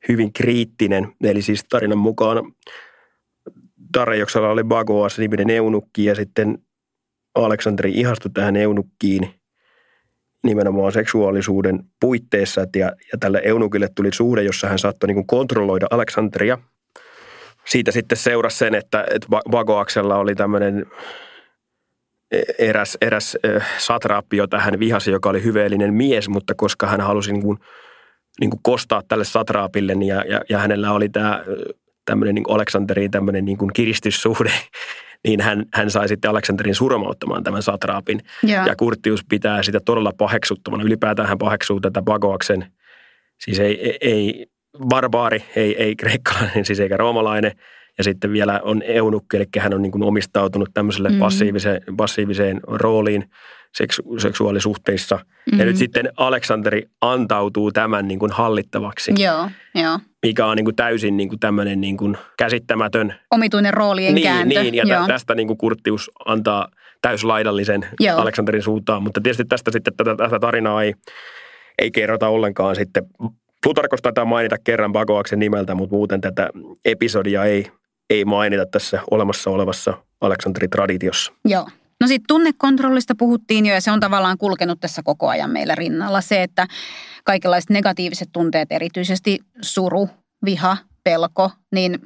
hyvin kriittinen. Eli siis tarinan mukaan Darejoksella oli Bagoas niminen eunukki ja sitten Aleksanteri ihastui tähän eunukkiin – nimenomaan seksuaalisuuden puitteissa. Ja, ja tälle Eunukille tuli suhde, jossa hän saattoi niin kuin kontrolloida Aleksandria. Siitä sitten seurasi sen, että, että Vagoaksella oli tämmöinen eräs, eräs satraappi, jota hän vihasi, joka oli hyveellinen mies, mutta koska hän halusi niin kuin, niin kuin kostaa tälle satraapille niin ja, ja, ja hänellä oli tämä tämmöinen niin Aleksanderiin tämmöinen niin kuin kiristyssuhde, niin hän, hän sai sitten Aleksanterin surmauttamaan tämän satraapin. Ja. ja Kurtius pitää sitä todella paheksuttomana. Ylipäätään hän paheksuu tätä Pagoaksen, siis ei, ei, ei barbaari, ei, ei kreikkalainen, siis eikä roomalainen. Ja sitten vielä on eunukki, eli hän on niin kuin omistautunut tämmöiselle mm. passiiviseen, passiiviseen rooliin seksu- seksuaalisuhteissa. Mm-hmm. Ja nyt sitten Aleksanteri antautuu tämän niin kuin hallittavaksi. Joo, joo. Mikä on niin kuin täysin niin kuin tämmöinen niin kuin käsittämätön. Omituinen roolien niin, kääntö. Niin, ja joo. tästä niin kuin Kurttius antaa täyslaidallisen joo. Aleksanterin suuntaan. Mutta tietysti tästä sitten tätä, tätä tarinaa ei, ei kerrota ollenkaan sitten. Plutarkos taitaa mainita kerran Bagoaksen nimeltä, mutta muuten tätä episodia ei, ei mainita tässä olemassa olevassa Aleksanterin traditiossa. Joo. No sitten tunnekontrollista puhuttiin jo ja se on tavallaan kulkenut tässä koko ajan meillä rinnalla. Se, että kaikenlaiset negatiiviset tunteet, erityisesti suru, viha, pelko, niin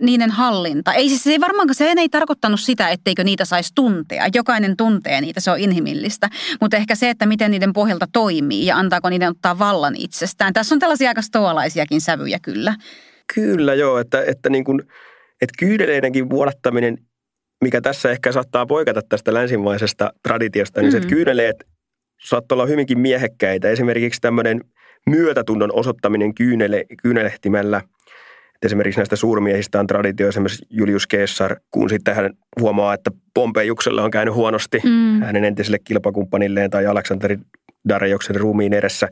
niiden hallinta. Ei siis se ei varmaan, se ei tarkoittanut sitä, etteikö niitä saisi tuntea. Jokainen tuntee niitä, se on inhimillistä. Mutta ehkä se, että miten niiden pohjalta toimii ja antaako niiden ottaa vallan itsestään. Tässä on tällaisia aika stoalaisiakin sävyjä kyllä. Kyllä joo, että, että, niin kuin, että kyydeleidenkin vuodattaminen mikä tässä ehkä saattaa poikata tästä länsimaisesta traditiosta, niin mm-hmm. se, että mm. kyyneleet saattaa olla hyvinkin miehekkäitä. Esimerkiksi tämmöinen myötätunnon osoittaminen kyynele, kyynelehtimällä. Et esimerkiksi näistä suurmiehistä on traditio esimerkiksi Julius Caesar, kun sitten hän huomaa, että Pompeijuksella on käynyt huonosti mm. hänen entiselle kilpakumppanilleen tai Aleksanteri Darjoksen ruumiin edessä,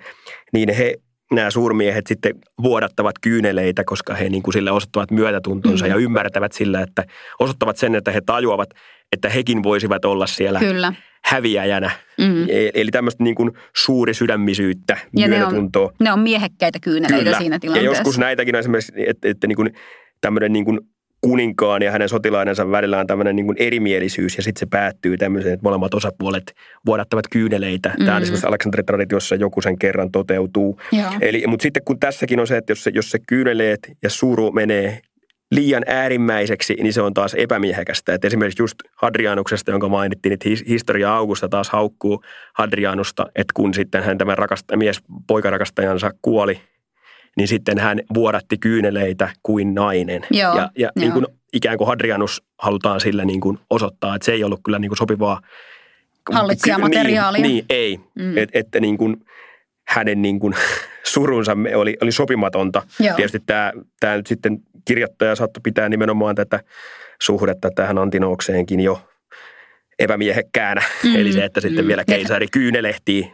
niin he nämä suurmiehet sitten vuodattavat kyyneleitä, koska he niin kuin sille osoittavat myötätuntonsa mm. ja ymmärtävät sillä, että osoittavat sen, että he tajuavat, että hekin voisivat olla siellä Kyllä. häviäjänä. Mm. E-, eli tämmöistä niin kuin suuri sydämisyyttä, ja myötätuntoa. Ne on, ne on miehekkäitä kyyneleitä Kyllä. siinä tilanteessa. Ja joskus näitäkin on esimerkiksi, että, että niin kuin tämmöinen niin kuin kuninkaan ja hänen sotilaidensa välillä on tämmöinen niin kuin erimielisyys ja sitten se päättyy tämmöiseen, että molemmat osapuolet vuodattavat kyyneleitä. Mm-hmm. Tämä on esimerkiksi Aleksanteri-traditiossa joku sen kerran toteutuu. Eli, mutta sitten kun tässäkin on se, että jos se, jos se kyyneleet ja suru menee liian äärimmäiseksi, niin se on taas epämiehekästä. Et esimerkiksi just Hadrianuksesta, jonka mainittiin, että historia Augusta taas haukkuu Hadrianusta, että kun sitten hän tämän rakasta, mies poikarakastajansa kuoli, niin sitten hän vuodatti kyyneleitä kuin nainen. Joo, ja ja joo. Niin kuin ikään kuin Hadrianus halutaan sillä niin kuin osoittaa, että se ei ollut kyllä niin kuin sopivaa hallitsijamateriaalia. Niin, niin ei. Mm. Et, että niin kuin hänen niin kuin surunsa oli, oli sopimatonta. Joo. Tietysti tämä, tämä nyt sitten kirjoittaja saattoi pitää nimenomaan tätä suhdetta tähän Antinookseenkin jo epämiehekkäänä. Mm. Eli se, että sitten mm. vielä keisari kyynelehtii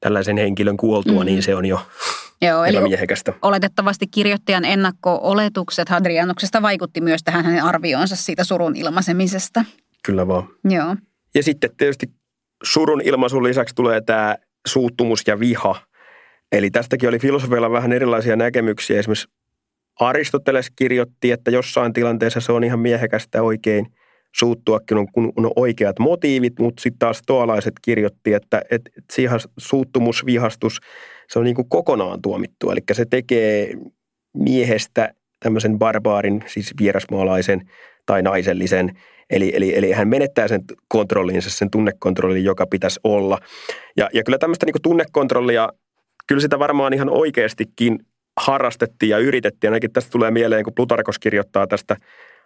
tällaisen henkilön kuoltua, mm. niin se on jo Joo, eli oletettavasti kirjoittajan ennakko-oletukset Hadrianuksesta vaikutti myös tähän hänen arvioonsa siitä surun ilmaisemisesta. Kyllä vaan. Joo. Ja sitten tietysti surun ilmaisun lisäksi tulee tämä suuttumus ja viha. Eli tästäkin oli filosofeilla vähän erilaisia näkemyksiä. Esimerkiksi Aristoteles kirjoitti, että jossain tilanteessa se on ihan miehekästä oikein suuttuakin, kun on oikeat motiivit, mutta sitten taas toalaiset kirjoitti, että, että, että suuttumus, vihastus – se on niin kuin kokonaan tuomittu. Eli se tekee miehestä tämmöisen barbaarin, siis vierasmaalaisen tai naisellisen. Eli, eli, eli hän menettää sen kontrollinsa, sen tunnekontrollin, joka pitäisi olla. Ja, ja kyllä tämmöistä niin kuin tunnekontrollia, kyllä sitä varmaan ihan oikeastikin harrastettiin ja yritettiin. Ainakin tästä tulee mieleen, kun Plutarkos kirjoittaa tästä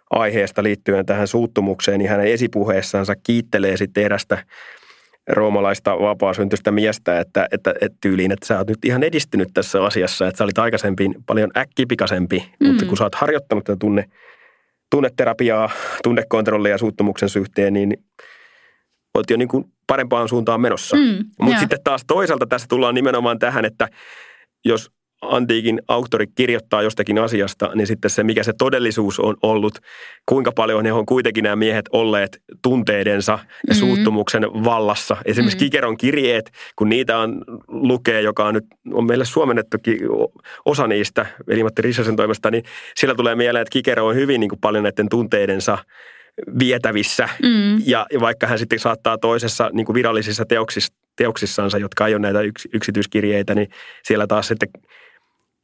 aiheesta liittyen tähän suuttumukseen, niin hänen esipuheessansa kiittelee sitten erästä roomalaista vapaasyntystä miestä, että, että, että tyyliin, että sä oot nyt ihan edistynyt tässä asiassa, että sä olit aikaisemmin paljon äkkipikaisempi, mm. mutta kun sä oot harjoittanut tätä tunne, tunneterapiaa, tunnekontrollia ja suuttumuksen suhteen, niin oot jo niin kuin parempaan suuntaan menossa. Mm, mutta sitten taas toisaalta tässä tullaan nimenomaan tähän, että jos antiikin auktori kirjoittaa jostakin asiasta, niin sitten se, mikä se todellisuus on ollut, kuinka paljon ne on kuitenkin nämä miehet olleet tunteidensa ja mm-hmm. suuttumuksen vallassa. Esimerkiksi mm-hmm. Kikeron kirjeet, kun niitä on lukee, joka on nyt on meille suomennettukin osa niistä, Veli-Matti Rissasen toimesta, niin sillä tulee mieleen, että Kikero on hyvin niin kuin paljon näiden tunteidensa vietävissä. Mm. Ja, ja vaikka hän sitten saattaa toisessa niin kuin virallisissa teoksissa, teoksissansa, jotka ei ole näitä yks, yksityiskirjeitä, niin siellä taas sitten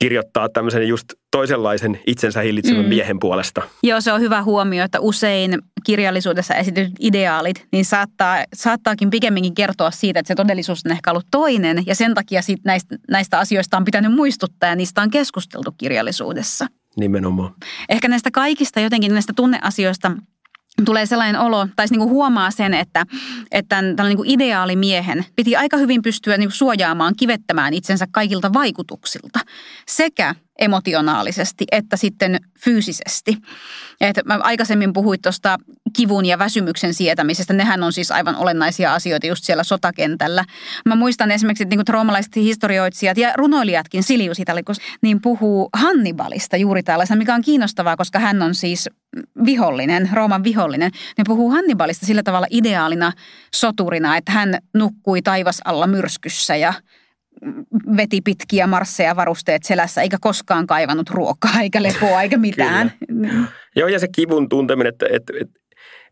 kirjoittaa tämmöisen just toisenlaisen itsensä hillitsevän mm. miehen puolesta. Joo, se on hyvä huomio, että usein kirjallisuudessa esitetyt ideaalit, niin saattaa, saattaakin pikemminkin kertoa siitä, että se todellisuus on ehkä ollut toinen, ja sen takia sit näistä, näistä asioista on pitänyt muistuttaa, ja niistä on keskusteltu kirjallisuudessa. Nimenomaan. Ehkä näistä kaikista jotenkin näistä tunneasioista – tulee sellainen olo, tai niin kuin huomaa sen, että, että tällainen niin kuin ideaalimiehen piti aika hyvin pystyä niin kuin suojaamaan, kivettämään itsensä kaikilta vaikutuksilta. Sekä emotionaalisesti että sitten fyysisesti. Et mä aikaisemmin puhuit tuosta kivun ja väsymyksen sietämisestä. Nehän on siis aivan olennaisia asioita just siellä sotakentällä. Mä muistan esimerkiksi, että niin roomalaiset historioitsijat ja runoilijatkin, Silius Italicus, niin puhuu Hannibalista juuri tällaisena, mikä on kiinnostavaa, koska hän on siis vihollinen, Rooman vihollinen. Ne puhuu Hannibalista sillä tavalla ideaalina soturina, että hän nukkui taivas alla myrskyssä ja veti pitkiä marsseja varusteet selässä, eikä koskaan kaivannut ruokaa, eikä lepoa, eikä mitään. Joo, ja se kivun tunteminen, että, että, että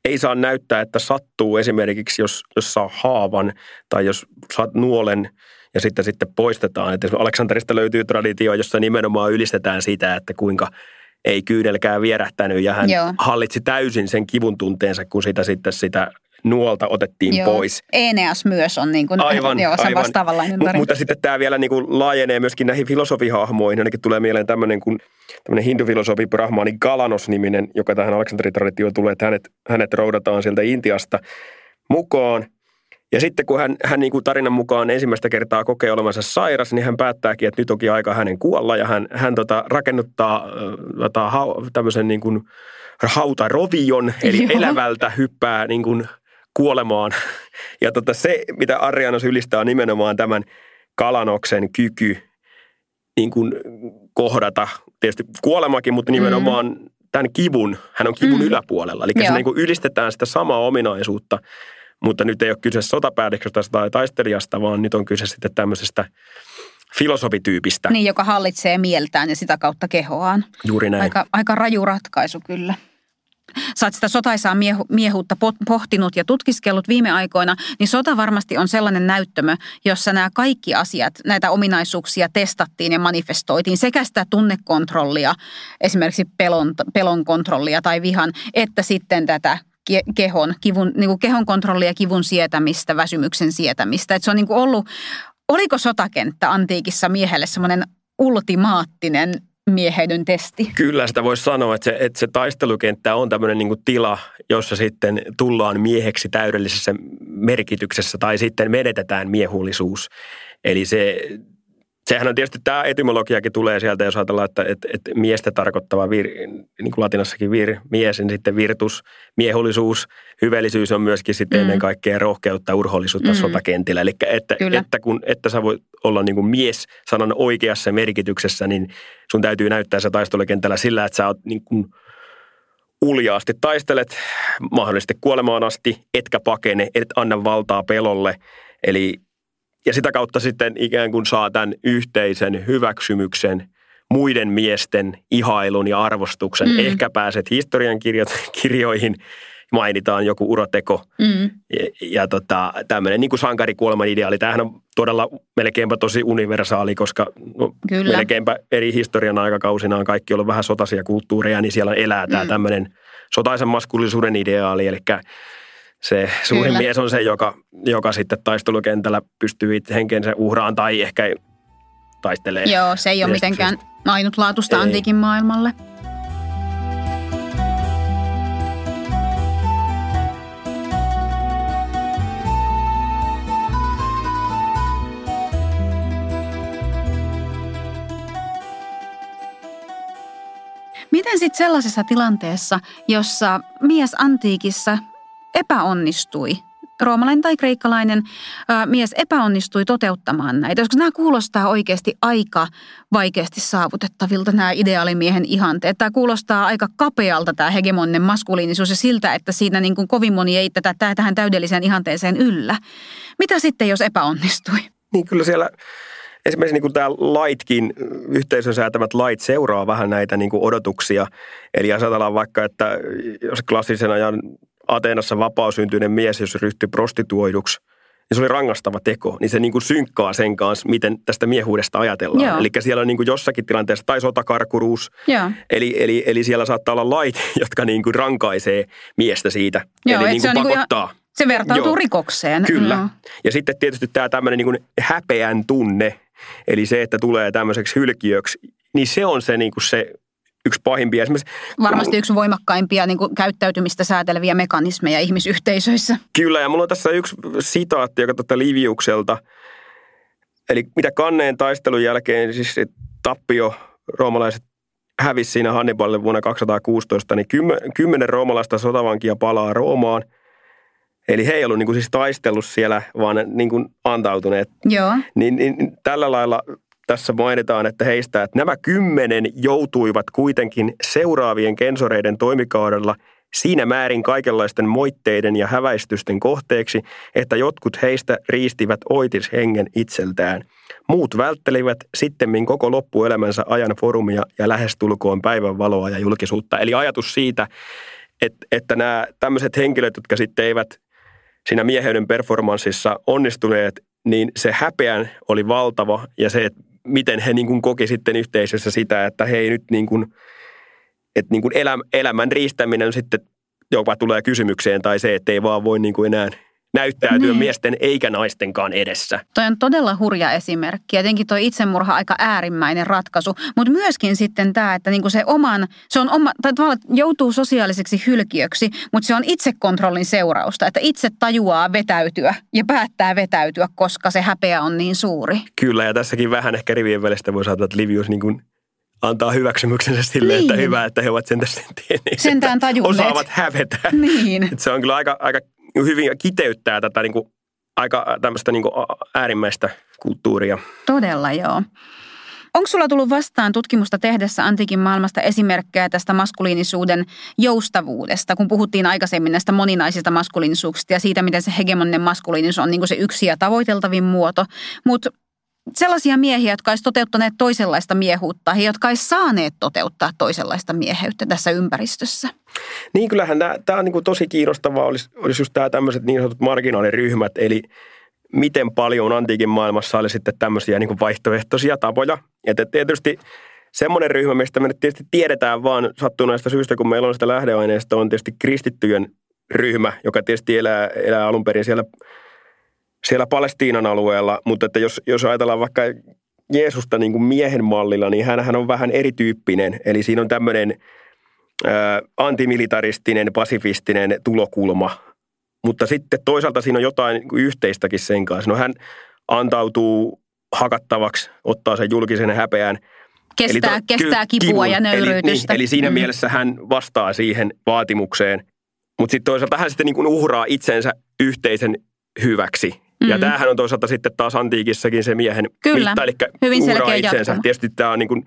ei saa näyttää, että sattuu esimerkiksi, jos, jos saa haavan tai jos saat nuolen ja sitten, sitten poistetaan. Että Aleksanterista löytyy traditio, jossa nimenomaan ylistetään sitä, että kuinka ei kyydelkään vierähtänyt ja hän Joo. hallitsi täysin sen kivun tunteensa, kun sitä sitten sitä nuolta otettiin Joo. pois. Eneas myös on niin kuin, Aivan, joo, se aivan. vastaavanlainen tarina. M- mutta sitten tämä vielä niin kuin laajenee myöskin näihin filosofihahmoihin. Ainakin tulee mieleen tämmöinen kuin tämmöinen hindufilosofi Brahmani Galanos-niminen, joka tähän Aleksanteritraditioon tulee, että hänet, hänet roudataan sieltä Intiasta mukaan. Ja sitten kun hän, hän niin kuin tarinan mukaan ensimmäistä kertaa kokee olevansa sairas, niin hän päättääkin, että nyt onkin aika hänen kuolla. Ja hän, hän tota, rakennuttaa äh, tota, hau, tämmöisen niin kuin hautarovion, eli Joo. elävältä hyppää niin kuin kuolemaan. Ja tota, se, mitä Arianos ylistää, on nimenomaan tämän Kalanoksen kyky niin kuin kohdata tietysti kuolemakin, mutta nimenomaan mm. tämän kivun. Hän on kivun Mm. yläpuolella. Eli se niin kuin ylistetään sitä samaa ominaisuutta, mutta nyt ei ole kyse sotapäädeksestä tai taistelijasta, vaan nyt on kyse sitten tämmöisestä filosofityypistä. Niin, joka hallitsee mieltään ja sitä kautta kehoaan. Juuri näin. Aika, aika raju ratkaisu kyllä. Sä oot sitä sotaisaa miehu, miehuutta po- pohtinut ja tutkiskellut viime aikoina, niin sota varmasti on sellainen näyttömö, jossa nämä kaikki asiat, näitä ominaisuuksia testattiin ja manifestoitiin. Sekä sitä tunnekontrollia, esimerkiksi pelon, pelon kontrollia tai vihan, että sitten tätä ke- kehon, kivun, niin kuin kehon kontrollia, kivun sietämistä, väsymyksen sietämistä. Et se on niin kuin ollut, oliko sotakenttä antiikissa miehelle semmoinen ultimaattinen mieheydyn testi? Kyllä sitä voisi sanoa, että se, että se taistelukenttä on tämmöinen niin tila, jossa sitten tullaan mieheksi täydellisessä merkityksessä tai sitten menetetään miehullisuus. Eli se, sehän on tietysti tämä etymologiakin tulee sieltä, jos ajatellaan, että, että, että miestä tarkoittava, vir, niin kuin latinassakin vir, mies, niin sitten virtus, miehullisuus, hyvällisyys on myöskin sitten Mm. ennen kaikkea rohkeutta, urhollisuutta Mm. mm. sotakentillä. Eli että, Kyllä. että, kun, että sä voit olla niin kuin mies sanan oikeassa merkityksessä, niin sun täytyy näyttää se taistelukentällä sillä, että sä oot niin kuin uljaasti taistelet, mahdollisesti kuolemaan asti, etkä pakene, et anna valtaa pelolle. Eli, ja sitä kautta sitten ikään kuin saa tämän yhteisen hyväksymyksen, muiden miesten ihailun ja arvostuksen. Mm. Ehkä pääset historian kirjoihin, mainitaan joku uroteko Mm. ja, ja tota, tämmöinen niin kuin sankarikuoleman ideaali. Tämähän on todella melkeinpä tosi universaali, koska no, Kyllä. melkeinpä eri historian aikakausina on kaikki ollut vähän sotaisia kulttuureja, niin siellä elää tämä Mm. tämmöinen sotaisen maskulisuuden ideaali. Eli se suurin Kyllä. mies on se, joka, joka sitten taistelukentällä pystyy itse henkensä uhraan tai ehkä taistelee. Joo, se ei ole mitenkään ainutlaatuista Ei. antiikin maailmalle. Miten sitten sellaisessa tilanteessa, jossa mies antiikissa epäonnistui, roomalainen tai kreikkalainen mies epäonnistui toteuttamaan näitä, koska nämä kuulostaa oikeasti aika vaikeasti saavutettavilta nämä ideaalimiehen ihanteet. Tämä kuulostaa aika kapealta tämä hegemoninen maskuliinisuus ja siltä, että siinä niin kuin kovin moni ei tätä, tähän täydelliseen ihanteeseen yllä. Mitä sitten, jos epäonnistui? Niin kyllä siellä esimerkiksi niin kuin tämä laitkin, yhteisön säätämät lait seuraa vähän näitä niin kuin odotuksia. Eli jos ajatellaan vaikka, että jos klassisen ajan Ateenassa vapausyntyinen mies, jos ryhtyi prostituoiduksi, niin se oli rangastava teko. Niin se niin kuin synkkaa sen kanssa, miten tästä miehuudesta ajatellaan. Joo. Eli siellä on niin kuin jossakin tilanteessa, tai sotakarkuruus, Joo. Eli, eli, eli siellä saattaa olla lait, jotka niin kuin rankaisee miestä siitä. Joo, eli niin se kuin on niin kuin pakottaa. Se vertautuu Joo. rikokseen. Kyllä. Joo. Ja sitten tietysti tämä tämmöinen niin kuin häpeän tunne, eli se, että tulee tämmöiseksi hylkiöksi, niin se on se, niin kuin se yksi pahimpia. Esimerkiksi, Varmasti yksi voimakkaimpia niin kuin käyttäytymistä sääteleviä mekanismeja ihmisyhteisöissä. Kyllä, ja mulla on tässä yksi sitaatti, joka tuota Liviukselta. Eli mitä kanneen taistelun jälkeen, siis tappio roomalaiset hävisi siinä Hannibalille vuonna 216, niin kymmen, kymmenen roomalaista sotavankia palaa Roomaan. Eli he ei ollut niin kuin siis taistellut siellä, vaan niin kuin antautuneet Joo. niin, niin tällä lailla tässä mainitaan, että heistä, että nämä kymmenen joutuivat kuitenkin seuraavien kensoreiden toimikaudella siinä määrin kaikenlaisten moitteiden ja häväistysten kohteeksi, että jotkut heistä riistivät oitishengen itseltään. Muut välttelivät sittemmin koko loppuelämänsä ajan forumia ja lähestulkoon päivänvaloa ja julkisuutta. Eli ajatus siitä, että, että nämä tämmöiset henkilöt, jotka sitten eivät siinä mieheyden performanssissa onnistuneet, niin se häpeän oli valtava ja se, että miten he niin kuin koki sitten yhteisössä sitä, että he ei nyt niin kuin, että niin kuin elä, elämän riistäminen sitten jopa tulee kysymykseen tai se, että ei vaan voi niin kuin enää näyttäytyä niin. miesten eikä naistenkaan edessä. Toi on todella hurja esimerkki. Jotenkin toi itsemurha aika äärimmäinen ratkaisu, mutta myöskin sitten tämä, että niinku se oman, se on oma, tai tavallaan joutuu sosiaaliseksi hylkiöksi, mutta se on itsekontrollin seurausta, että itse tajuaa vetäytyä ja päättää vetäytyä, koska se häpeä on niin suuri. Kyllä, ja tässäkin vähän ehkä rivien välistä voi saada, että Livius niin kuin antaa hyväksymyksensä sille, niin. että hyvä, että he ovat sentään, sentään tajunneet. Osaavat hävetä. Niin. se on kyllä aika, aika hyvin kiteyttää tätä niin kuin, aika tämmöistä niin kuin äärimmäistä kulttuuria. Todella joo. Onko sulla tullut vastaan tutkimusta tehdessä antiikin maailmasta esimerkkejä tästä maskuliinisuuden joustavuudesta, kun puhuttiin aikaisemmin näistä moninaisista maskuliinisuuksista ja siitä, miten se hegemoninen maskuliinisuus on niin se yksi ja tavoiteltavin muoto. Mutta sellaisia miehiä, jotka olisivat toteuttaneet toisenlaista miehuutta ja jotka olisivat saaneet toteuttaa toisenlaista mieheyttä tässä ympäristössä. Niin kyllähän tämä, tämä on niin kuin tosi kiinnostavaa, olisi, olisi just tämä tämmöiset niin sanotut marginaaliryhmät, eli miten paljon antiikin maailmassa oli sitten tämmöisiä niin kuin vaihtoehtoisia tapoja. Että tietysti semmoinen ryhmä, mistä me nyt tietysti tiedetään vaan sattuneesta syystä, kun meillä on sitä lähdeaineesta, on tietysti kristittyjen ryhmä, joka tietysti elää, elää alun perin siellä siellä Palestiinan alueella, mutta että jos, jos ajatellaan vaikka Jeesusta niin kuin miehen mallilla, niin hän on vähän erityyppinen. Eli siinä on tämmöinen ää, antimilitaristinen, pasifistinen tulokulma. Mutta sitten toisaalta siinä on jotain yhteistäkin sen kanssa. No hän antautuu hakattavaksi, ottaa sen julkisen häpeän. Kestää, eli to, kestää kipua kivun. ja nöyryytystä. Eli, niin, eli siinä mm. mielessä hän vastaa siihen vaatimukseen. Mutta sitten toisaalta hän sitten niin kuin uhraa itsensä yhteisen hyväksi. Mm. Ja tämähän on toisaalta sitten taas antiikissakin se miehen Kyllä. mitta, eli Hyvin uhraa itsensä. Tietysti tämä on niin kuin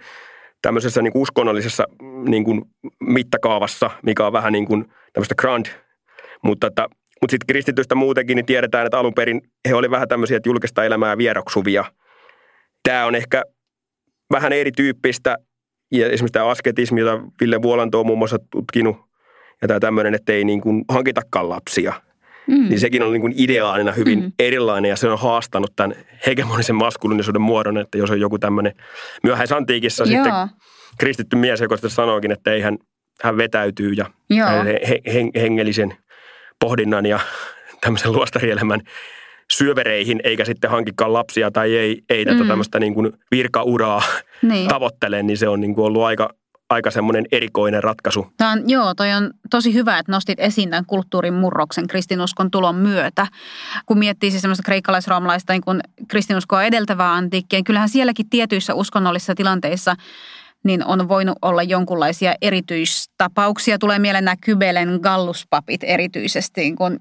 tämmöisessä niin kuin uskonnollisessa niin kuin mittakaavassa, mikä on vähän niin kuin tämmöistä grand, mutta että mutta sitten kristitystä muutenkin niin tiedetään, että alun perin he olivat vähän tämmöisiä, että julkista elämää vieroksuvia. Tämä on ehkä vähän erityyppistä. Ja esimerkiksi tämä asketismi, jota Ville Vuolanto on muun muassa tutkinut, ja tämä tämmöinen, että ei niin kuin hankitakaan lapsia – Mm. Niin sekin on niin kuin ideaalina hyvin mm. erilainen ja se on haastanut tämän hegemonisen maskuliinisuuden muodon, että jos on joku tämmöinen myöhäisantiikissa Joo. sitten kristitty mies, joka sitten sanookin, että ei hän, hän vetäytyy ja he, he, hengellisen pohdinnan ja tämmöisen luostarielämän syövereihin, eikä sitten hankikaan lapsia tai ei, ei tätä mm. tämmöistä niin kuin virkauraa niin. tavoittele, niin se on niin kuin ollut aika aika semmoinen erikoinen ratkaisu. Tämä on, joo, toi on tosi hyvä, että nostit esiin tämän kulttuurin murroksen kristinuskon tulon myötä. Kun miettii siis semmoista kreikkalaisroomalaista niin kuin kristinuskoa edeltävää antiikkia, niin kyllähän sielläkin tietyissä uskonnollisissa tilanteissa niin on voinut olla jonkunlaisia erityistapauksia. Tulee mieleen nämä Kybelen galluspapit erityisesti, niin kuin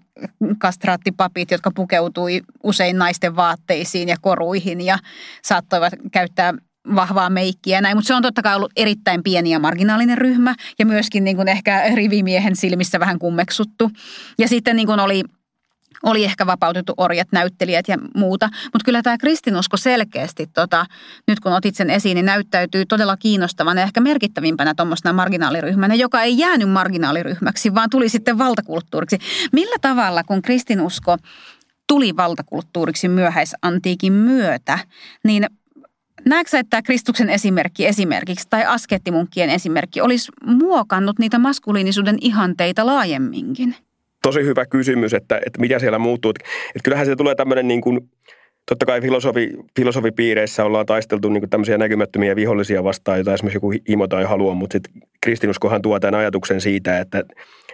kastraattipapit, jotka pukeutui usein naisten vaatteisiin ja koruihin ja saattoivat käyttää vahvaa meikkiä näin, mutta se on totta kai ollut erittäin pieni ja marginaalinen ryhmä ja myöskin niin kuin ehkä rivimiehen silmissä vähän kummeksuttu. Ja sitten niin kuin oli oli ehkä vapautettu orjat, näyttelijät ja muuta. Mutta kyllä tämä kristinusko selkeästi, tota, nyt kun otit sen esiin, niin näyttäytyy todella kiinnostavana ja ehkä merkittävimpänä tuommoisena marginaaliryhmänä, joka ei jäänyt marginaaliryhmäksi, vaan tuli sitten valtakulttuuriksi. Millä tavalla, kun kristinusko tuli valtakulttuuriksi myöhäisantiikin myötä, niin Näetkö että Kristuksen esimerkki esimerkiksi tai askettimunkkien esimerkki olisi muokannut niitä maskuliinisuuden ihanteita laajemminkin? Tosi hyvä kysymys, että, että mitä siellä muuttuu. Että kyllähän se tulee tämmöinen niin kuin, totta kai filosofi, filosofipiireissä ollaan taisteltu niin kuin tämmöisiä näkymättömiä vihollisia vastaan, joita esimerkiksi joku himo tai halua, mutta sitten kristinuskohan tuo tämän ajatuksen siitä, että,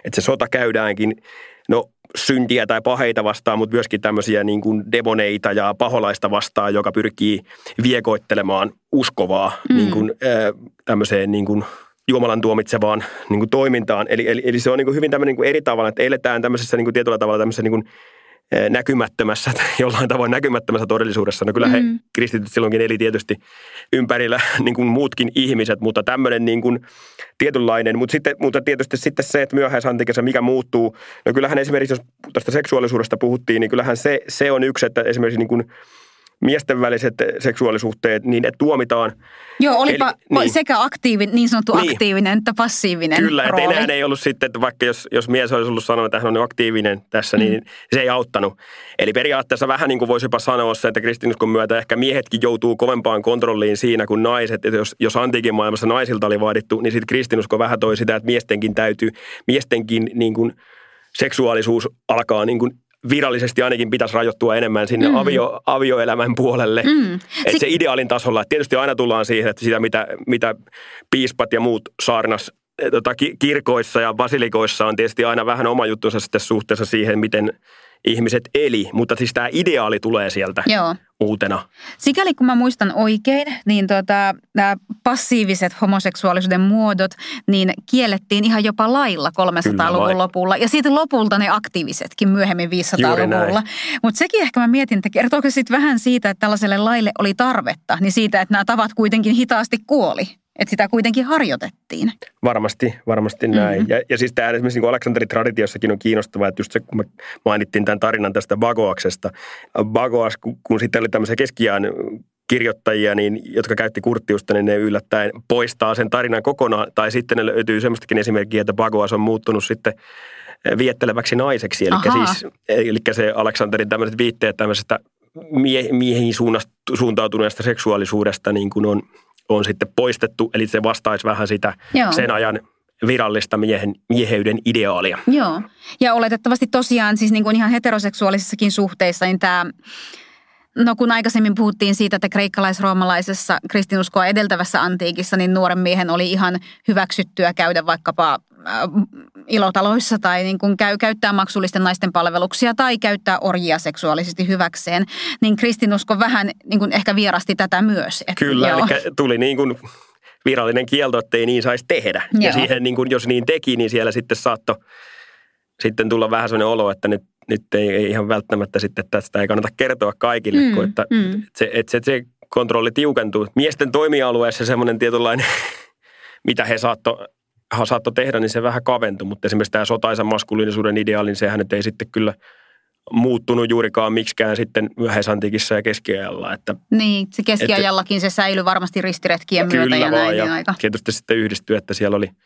että se sota käydäänkin, no syntiä tai paheita vastaan, mutta myöskin tämmöisiä niin kuin demoneita ja paholaista vastaan, joka pyrkii viekoittelemaan uskovaa mm. niin kuin, tämmöiseen niin kuin Jumalan tuomitsevaan niin kuin toimintaan. Eli, eli, eli se on niin kuin hyvin tämmöinen niin kuin eri tavalla, että eletään tämmöisessä niin kuin tietyllä tavalla tämmöisessä niin kuin näkymättömässä, jollain tavoin näkymättömässä todellisuudessa. No kyllä mm. he kristityt silloinkin eli tietysti ympärillä niin kuin muutkin ihmiset, mutta tämmöinen niin kuin tietynlainen. Mutta, sitten, mutta tietysti sitten se, että myöhäisantikessa mikä muuttuu. No kyllähän esimerkiksi, jos tästä seksuaalisuudesta puhuttiin, niin kyllähän se, se on yksi, että esimerkiksi niin kuin miesten väliset seksuaalisuhteet, niin ne tuomitaan. Joo, olipa Eli, niin. sekä aktiivinen, niin sanottu niin. aktiivinen että passiivinen Kyllä, rooli. että enää ei ollut sitten, että vaikka jos, jos mies olisi ollut sanonut, että hän on aktiivinen tässä, niin mm. niin se ei auttanut. Eli periaatteessa vähän niin kuin voisi jopa sanoa se, että kristinuskon myötä ehkä miehetkin joutuu kovempaan kontrolliin siinä kuin naiset. Että jos, jos antiikin maailmassa naisilta oli vaadittu, niin sitten kristinusko vähän toi sitä, että miestenkin täytyy, miestenkin niin kuin seksuaalisuus alkaa niin kuin virallisesti ainakin pitäisi rajoittua enemmän sinne mm. avio, avioelämän puolelle. Mm. Että se ideaalin tasolla. Tietysti aina tullaan siihen, että sitä mitä, mitä piispat ja muut saarnas tota, kirkoissa ja basilikoissa on tietysti aina vähän oma juttunsa sitten suhteessa siihen, miten ihmiset eli, mutta siis tämä ideaali tulee sieltä Joo. uutena. Sikäli kun mä muistan oikein, niin tota, nämä passiiviset homoseksuaalisuuden muodot niin kiellettiin ihan jopa lailla 300-luvun lopulla. Ja sitten lopulta ne aktiivisetkin myöhemmin 500-luvulla. Mutta sekin ehkä mä mietin, että kertooko sitten vähän siitä, että tällaiselle laille oli tarvetta, niin siitä, että nämä tavat kuitenkin hitaasti kuoli. Että sitä kuitenkin harjoitettiin. Varmasti, varmasti näin. Mm-hmm. Ja, ja siis tämä esimerkiksi niin Aleksanterin traditiossakin on kiinnostavaa, että just se, kun me mainittiin tämän tarinan tästä Bagoaksesta. Bagoas, kun, kun sitten oli tämmöisiä keskiään kirjoittajia, niin, jotka käytti kurttiusta, niin ne yllättäen poistaa sen tarinan kokonaan. Tai sitten ne löytyy semmoistakin esimerkkiä, että Bagoas on muuttunut sitten vietteleväksi naiseksi. Eli, siis, eli se Aleksanterin tämmöiset viitteet tämmöisestä mie- miehiin suuntautuneesta seksuaalisuudesta niin kuin on – on sitten poistettu, eli se vastaisi vähän sitä Joo. sen ajan virallista miehen, mieheyden ideaalia. Joo, ja oletettavasti tosiaan siis niin kuin ihan heteroseksuaalisissakin suhteissa, niin tämä No kun aikaisemmin puhuttiin siitä, että kreikkalais-roomalaisessa kristinuskoa edeltävässä antiikissa, niin nuoren miehen oli ihan hyväksyttyä käydä vaikkapa äh, ilotaloissa tai niin kuin käy, käyttää maksullisten naisten palveluksia tai käyttää orjia seksuaalisesti hyväkseen, niin kristinusko vähän niin kuin ehkä vierasti tätä myös. Että, Kyllä, joo. eli tuli niin kuin virallinen kielto, että ei niin saisi tehdä. Joo. Ja siihen, niin kuin, jos niin teki, niin siellä sitten saattoi sitten tulla vähän sellainen olo, että nyt nyt ei, ei ihan välttämättä sitten tästä ei kannata kertoa kaikille, mm, kun että, mm. että, se, että se, se kontrolli tiukentuu. Miesten toimialueessa semmoinen tietynlainen, mitä he saatto, saatto tehdä, niin se vähän kaventui, mutta esimerkiksi tämä sotaisen maskuliinisuuden ideaali, niin sehän ei sitten kyllä muuttunut juurikaan miksikään sitten myöhäisantiikissa ja keskiajalla. Että, niin, se keskiajallakin että, se säilyi varmasti ristiretkien myötä ja näin. Ja aika. tietysti sitten yhdistyi, että siellä oli –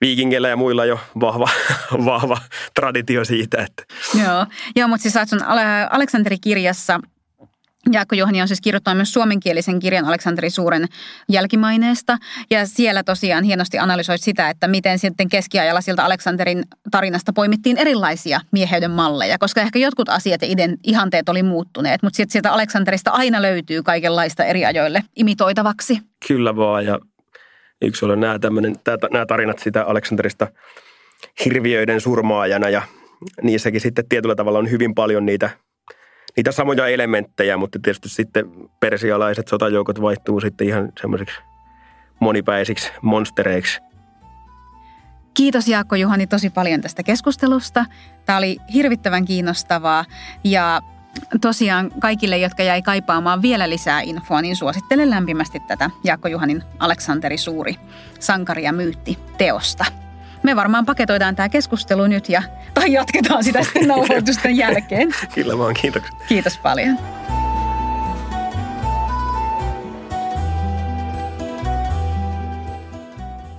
viikingeillä ja muilla jo vahva, vahva traditio siitä. Että. Joo, Joo mutta siis sun Aleksanteri-kirjassa Jaakko Johani on siis kirjoittanut myös suomenkielisen kirjan Aleksanteri Suuren jälkimaineesta. Ja siellä tosiaan hienosti analysoit sitä, että miten sitten keskiajalla sieltä Aleksanterin tarinasta poimittiin erilaisia mieheyden malleja. Koska ehkä jotkut asiat ja ihanteet oli muuttuneet, mutta sieltä Aleksanterista aina löytyy kaikenlaista eri ajoille imitoitavaksi. Kyllä vaan ja Yksi oli nämä, nämä tarinat sitä Aleksanterista hirviöiden surmaajana ja niissäkin sitten tietyllä tavalla on hyvin paljon niitä, niitä samoja elementtejä, mutta tietysti sitten persialaiset sotajoukot vaihtuu sitten ihan semmoisiksi monipäisiksi monstereiksi. Kiitos Jaakko Juhani tosi paljon tästä keskustelusta. Tämä oli hirvittävän kiinnostavaa ja tosiaan kaikille, jotka jäi kaipaamaan vielä lisää infoa, niin suosittelen lämpimästi tätä Jaakko Juhanin Aleksanteri Suuri sankari ja myytti teosta. Me varmaan paketoidaan tämä keskustelu nyt ja, tai jatketaan sitä sitten nauhoitusten jälkeen. Kyllä vaan, kiitoksia. Kiitos paljon.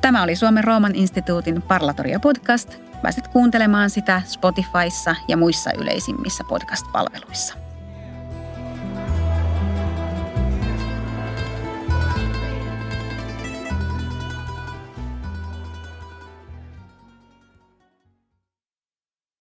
Tämä oli Suomen Rooman instituutin Parlatoria podcast. Pääset kuuntelemaan sitä Spotifyssa ja muissa yleisimmissä podcast-palveluissa.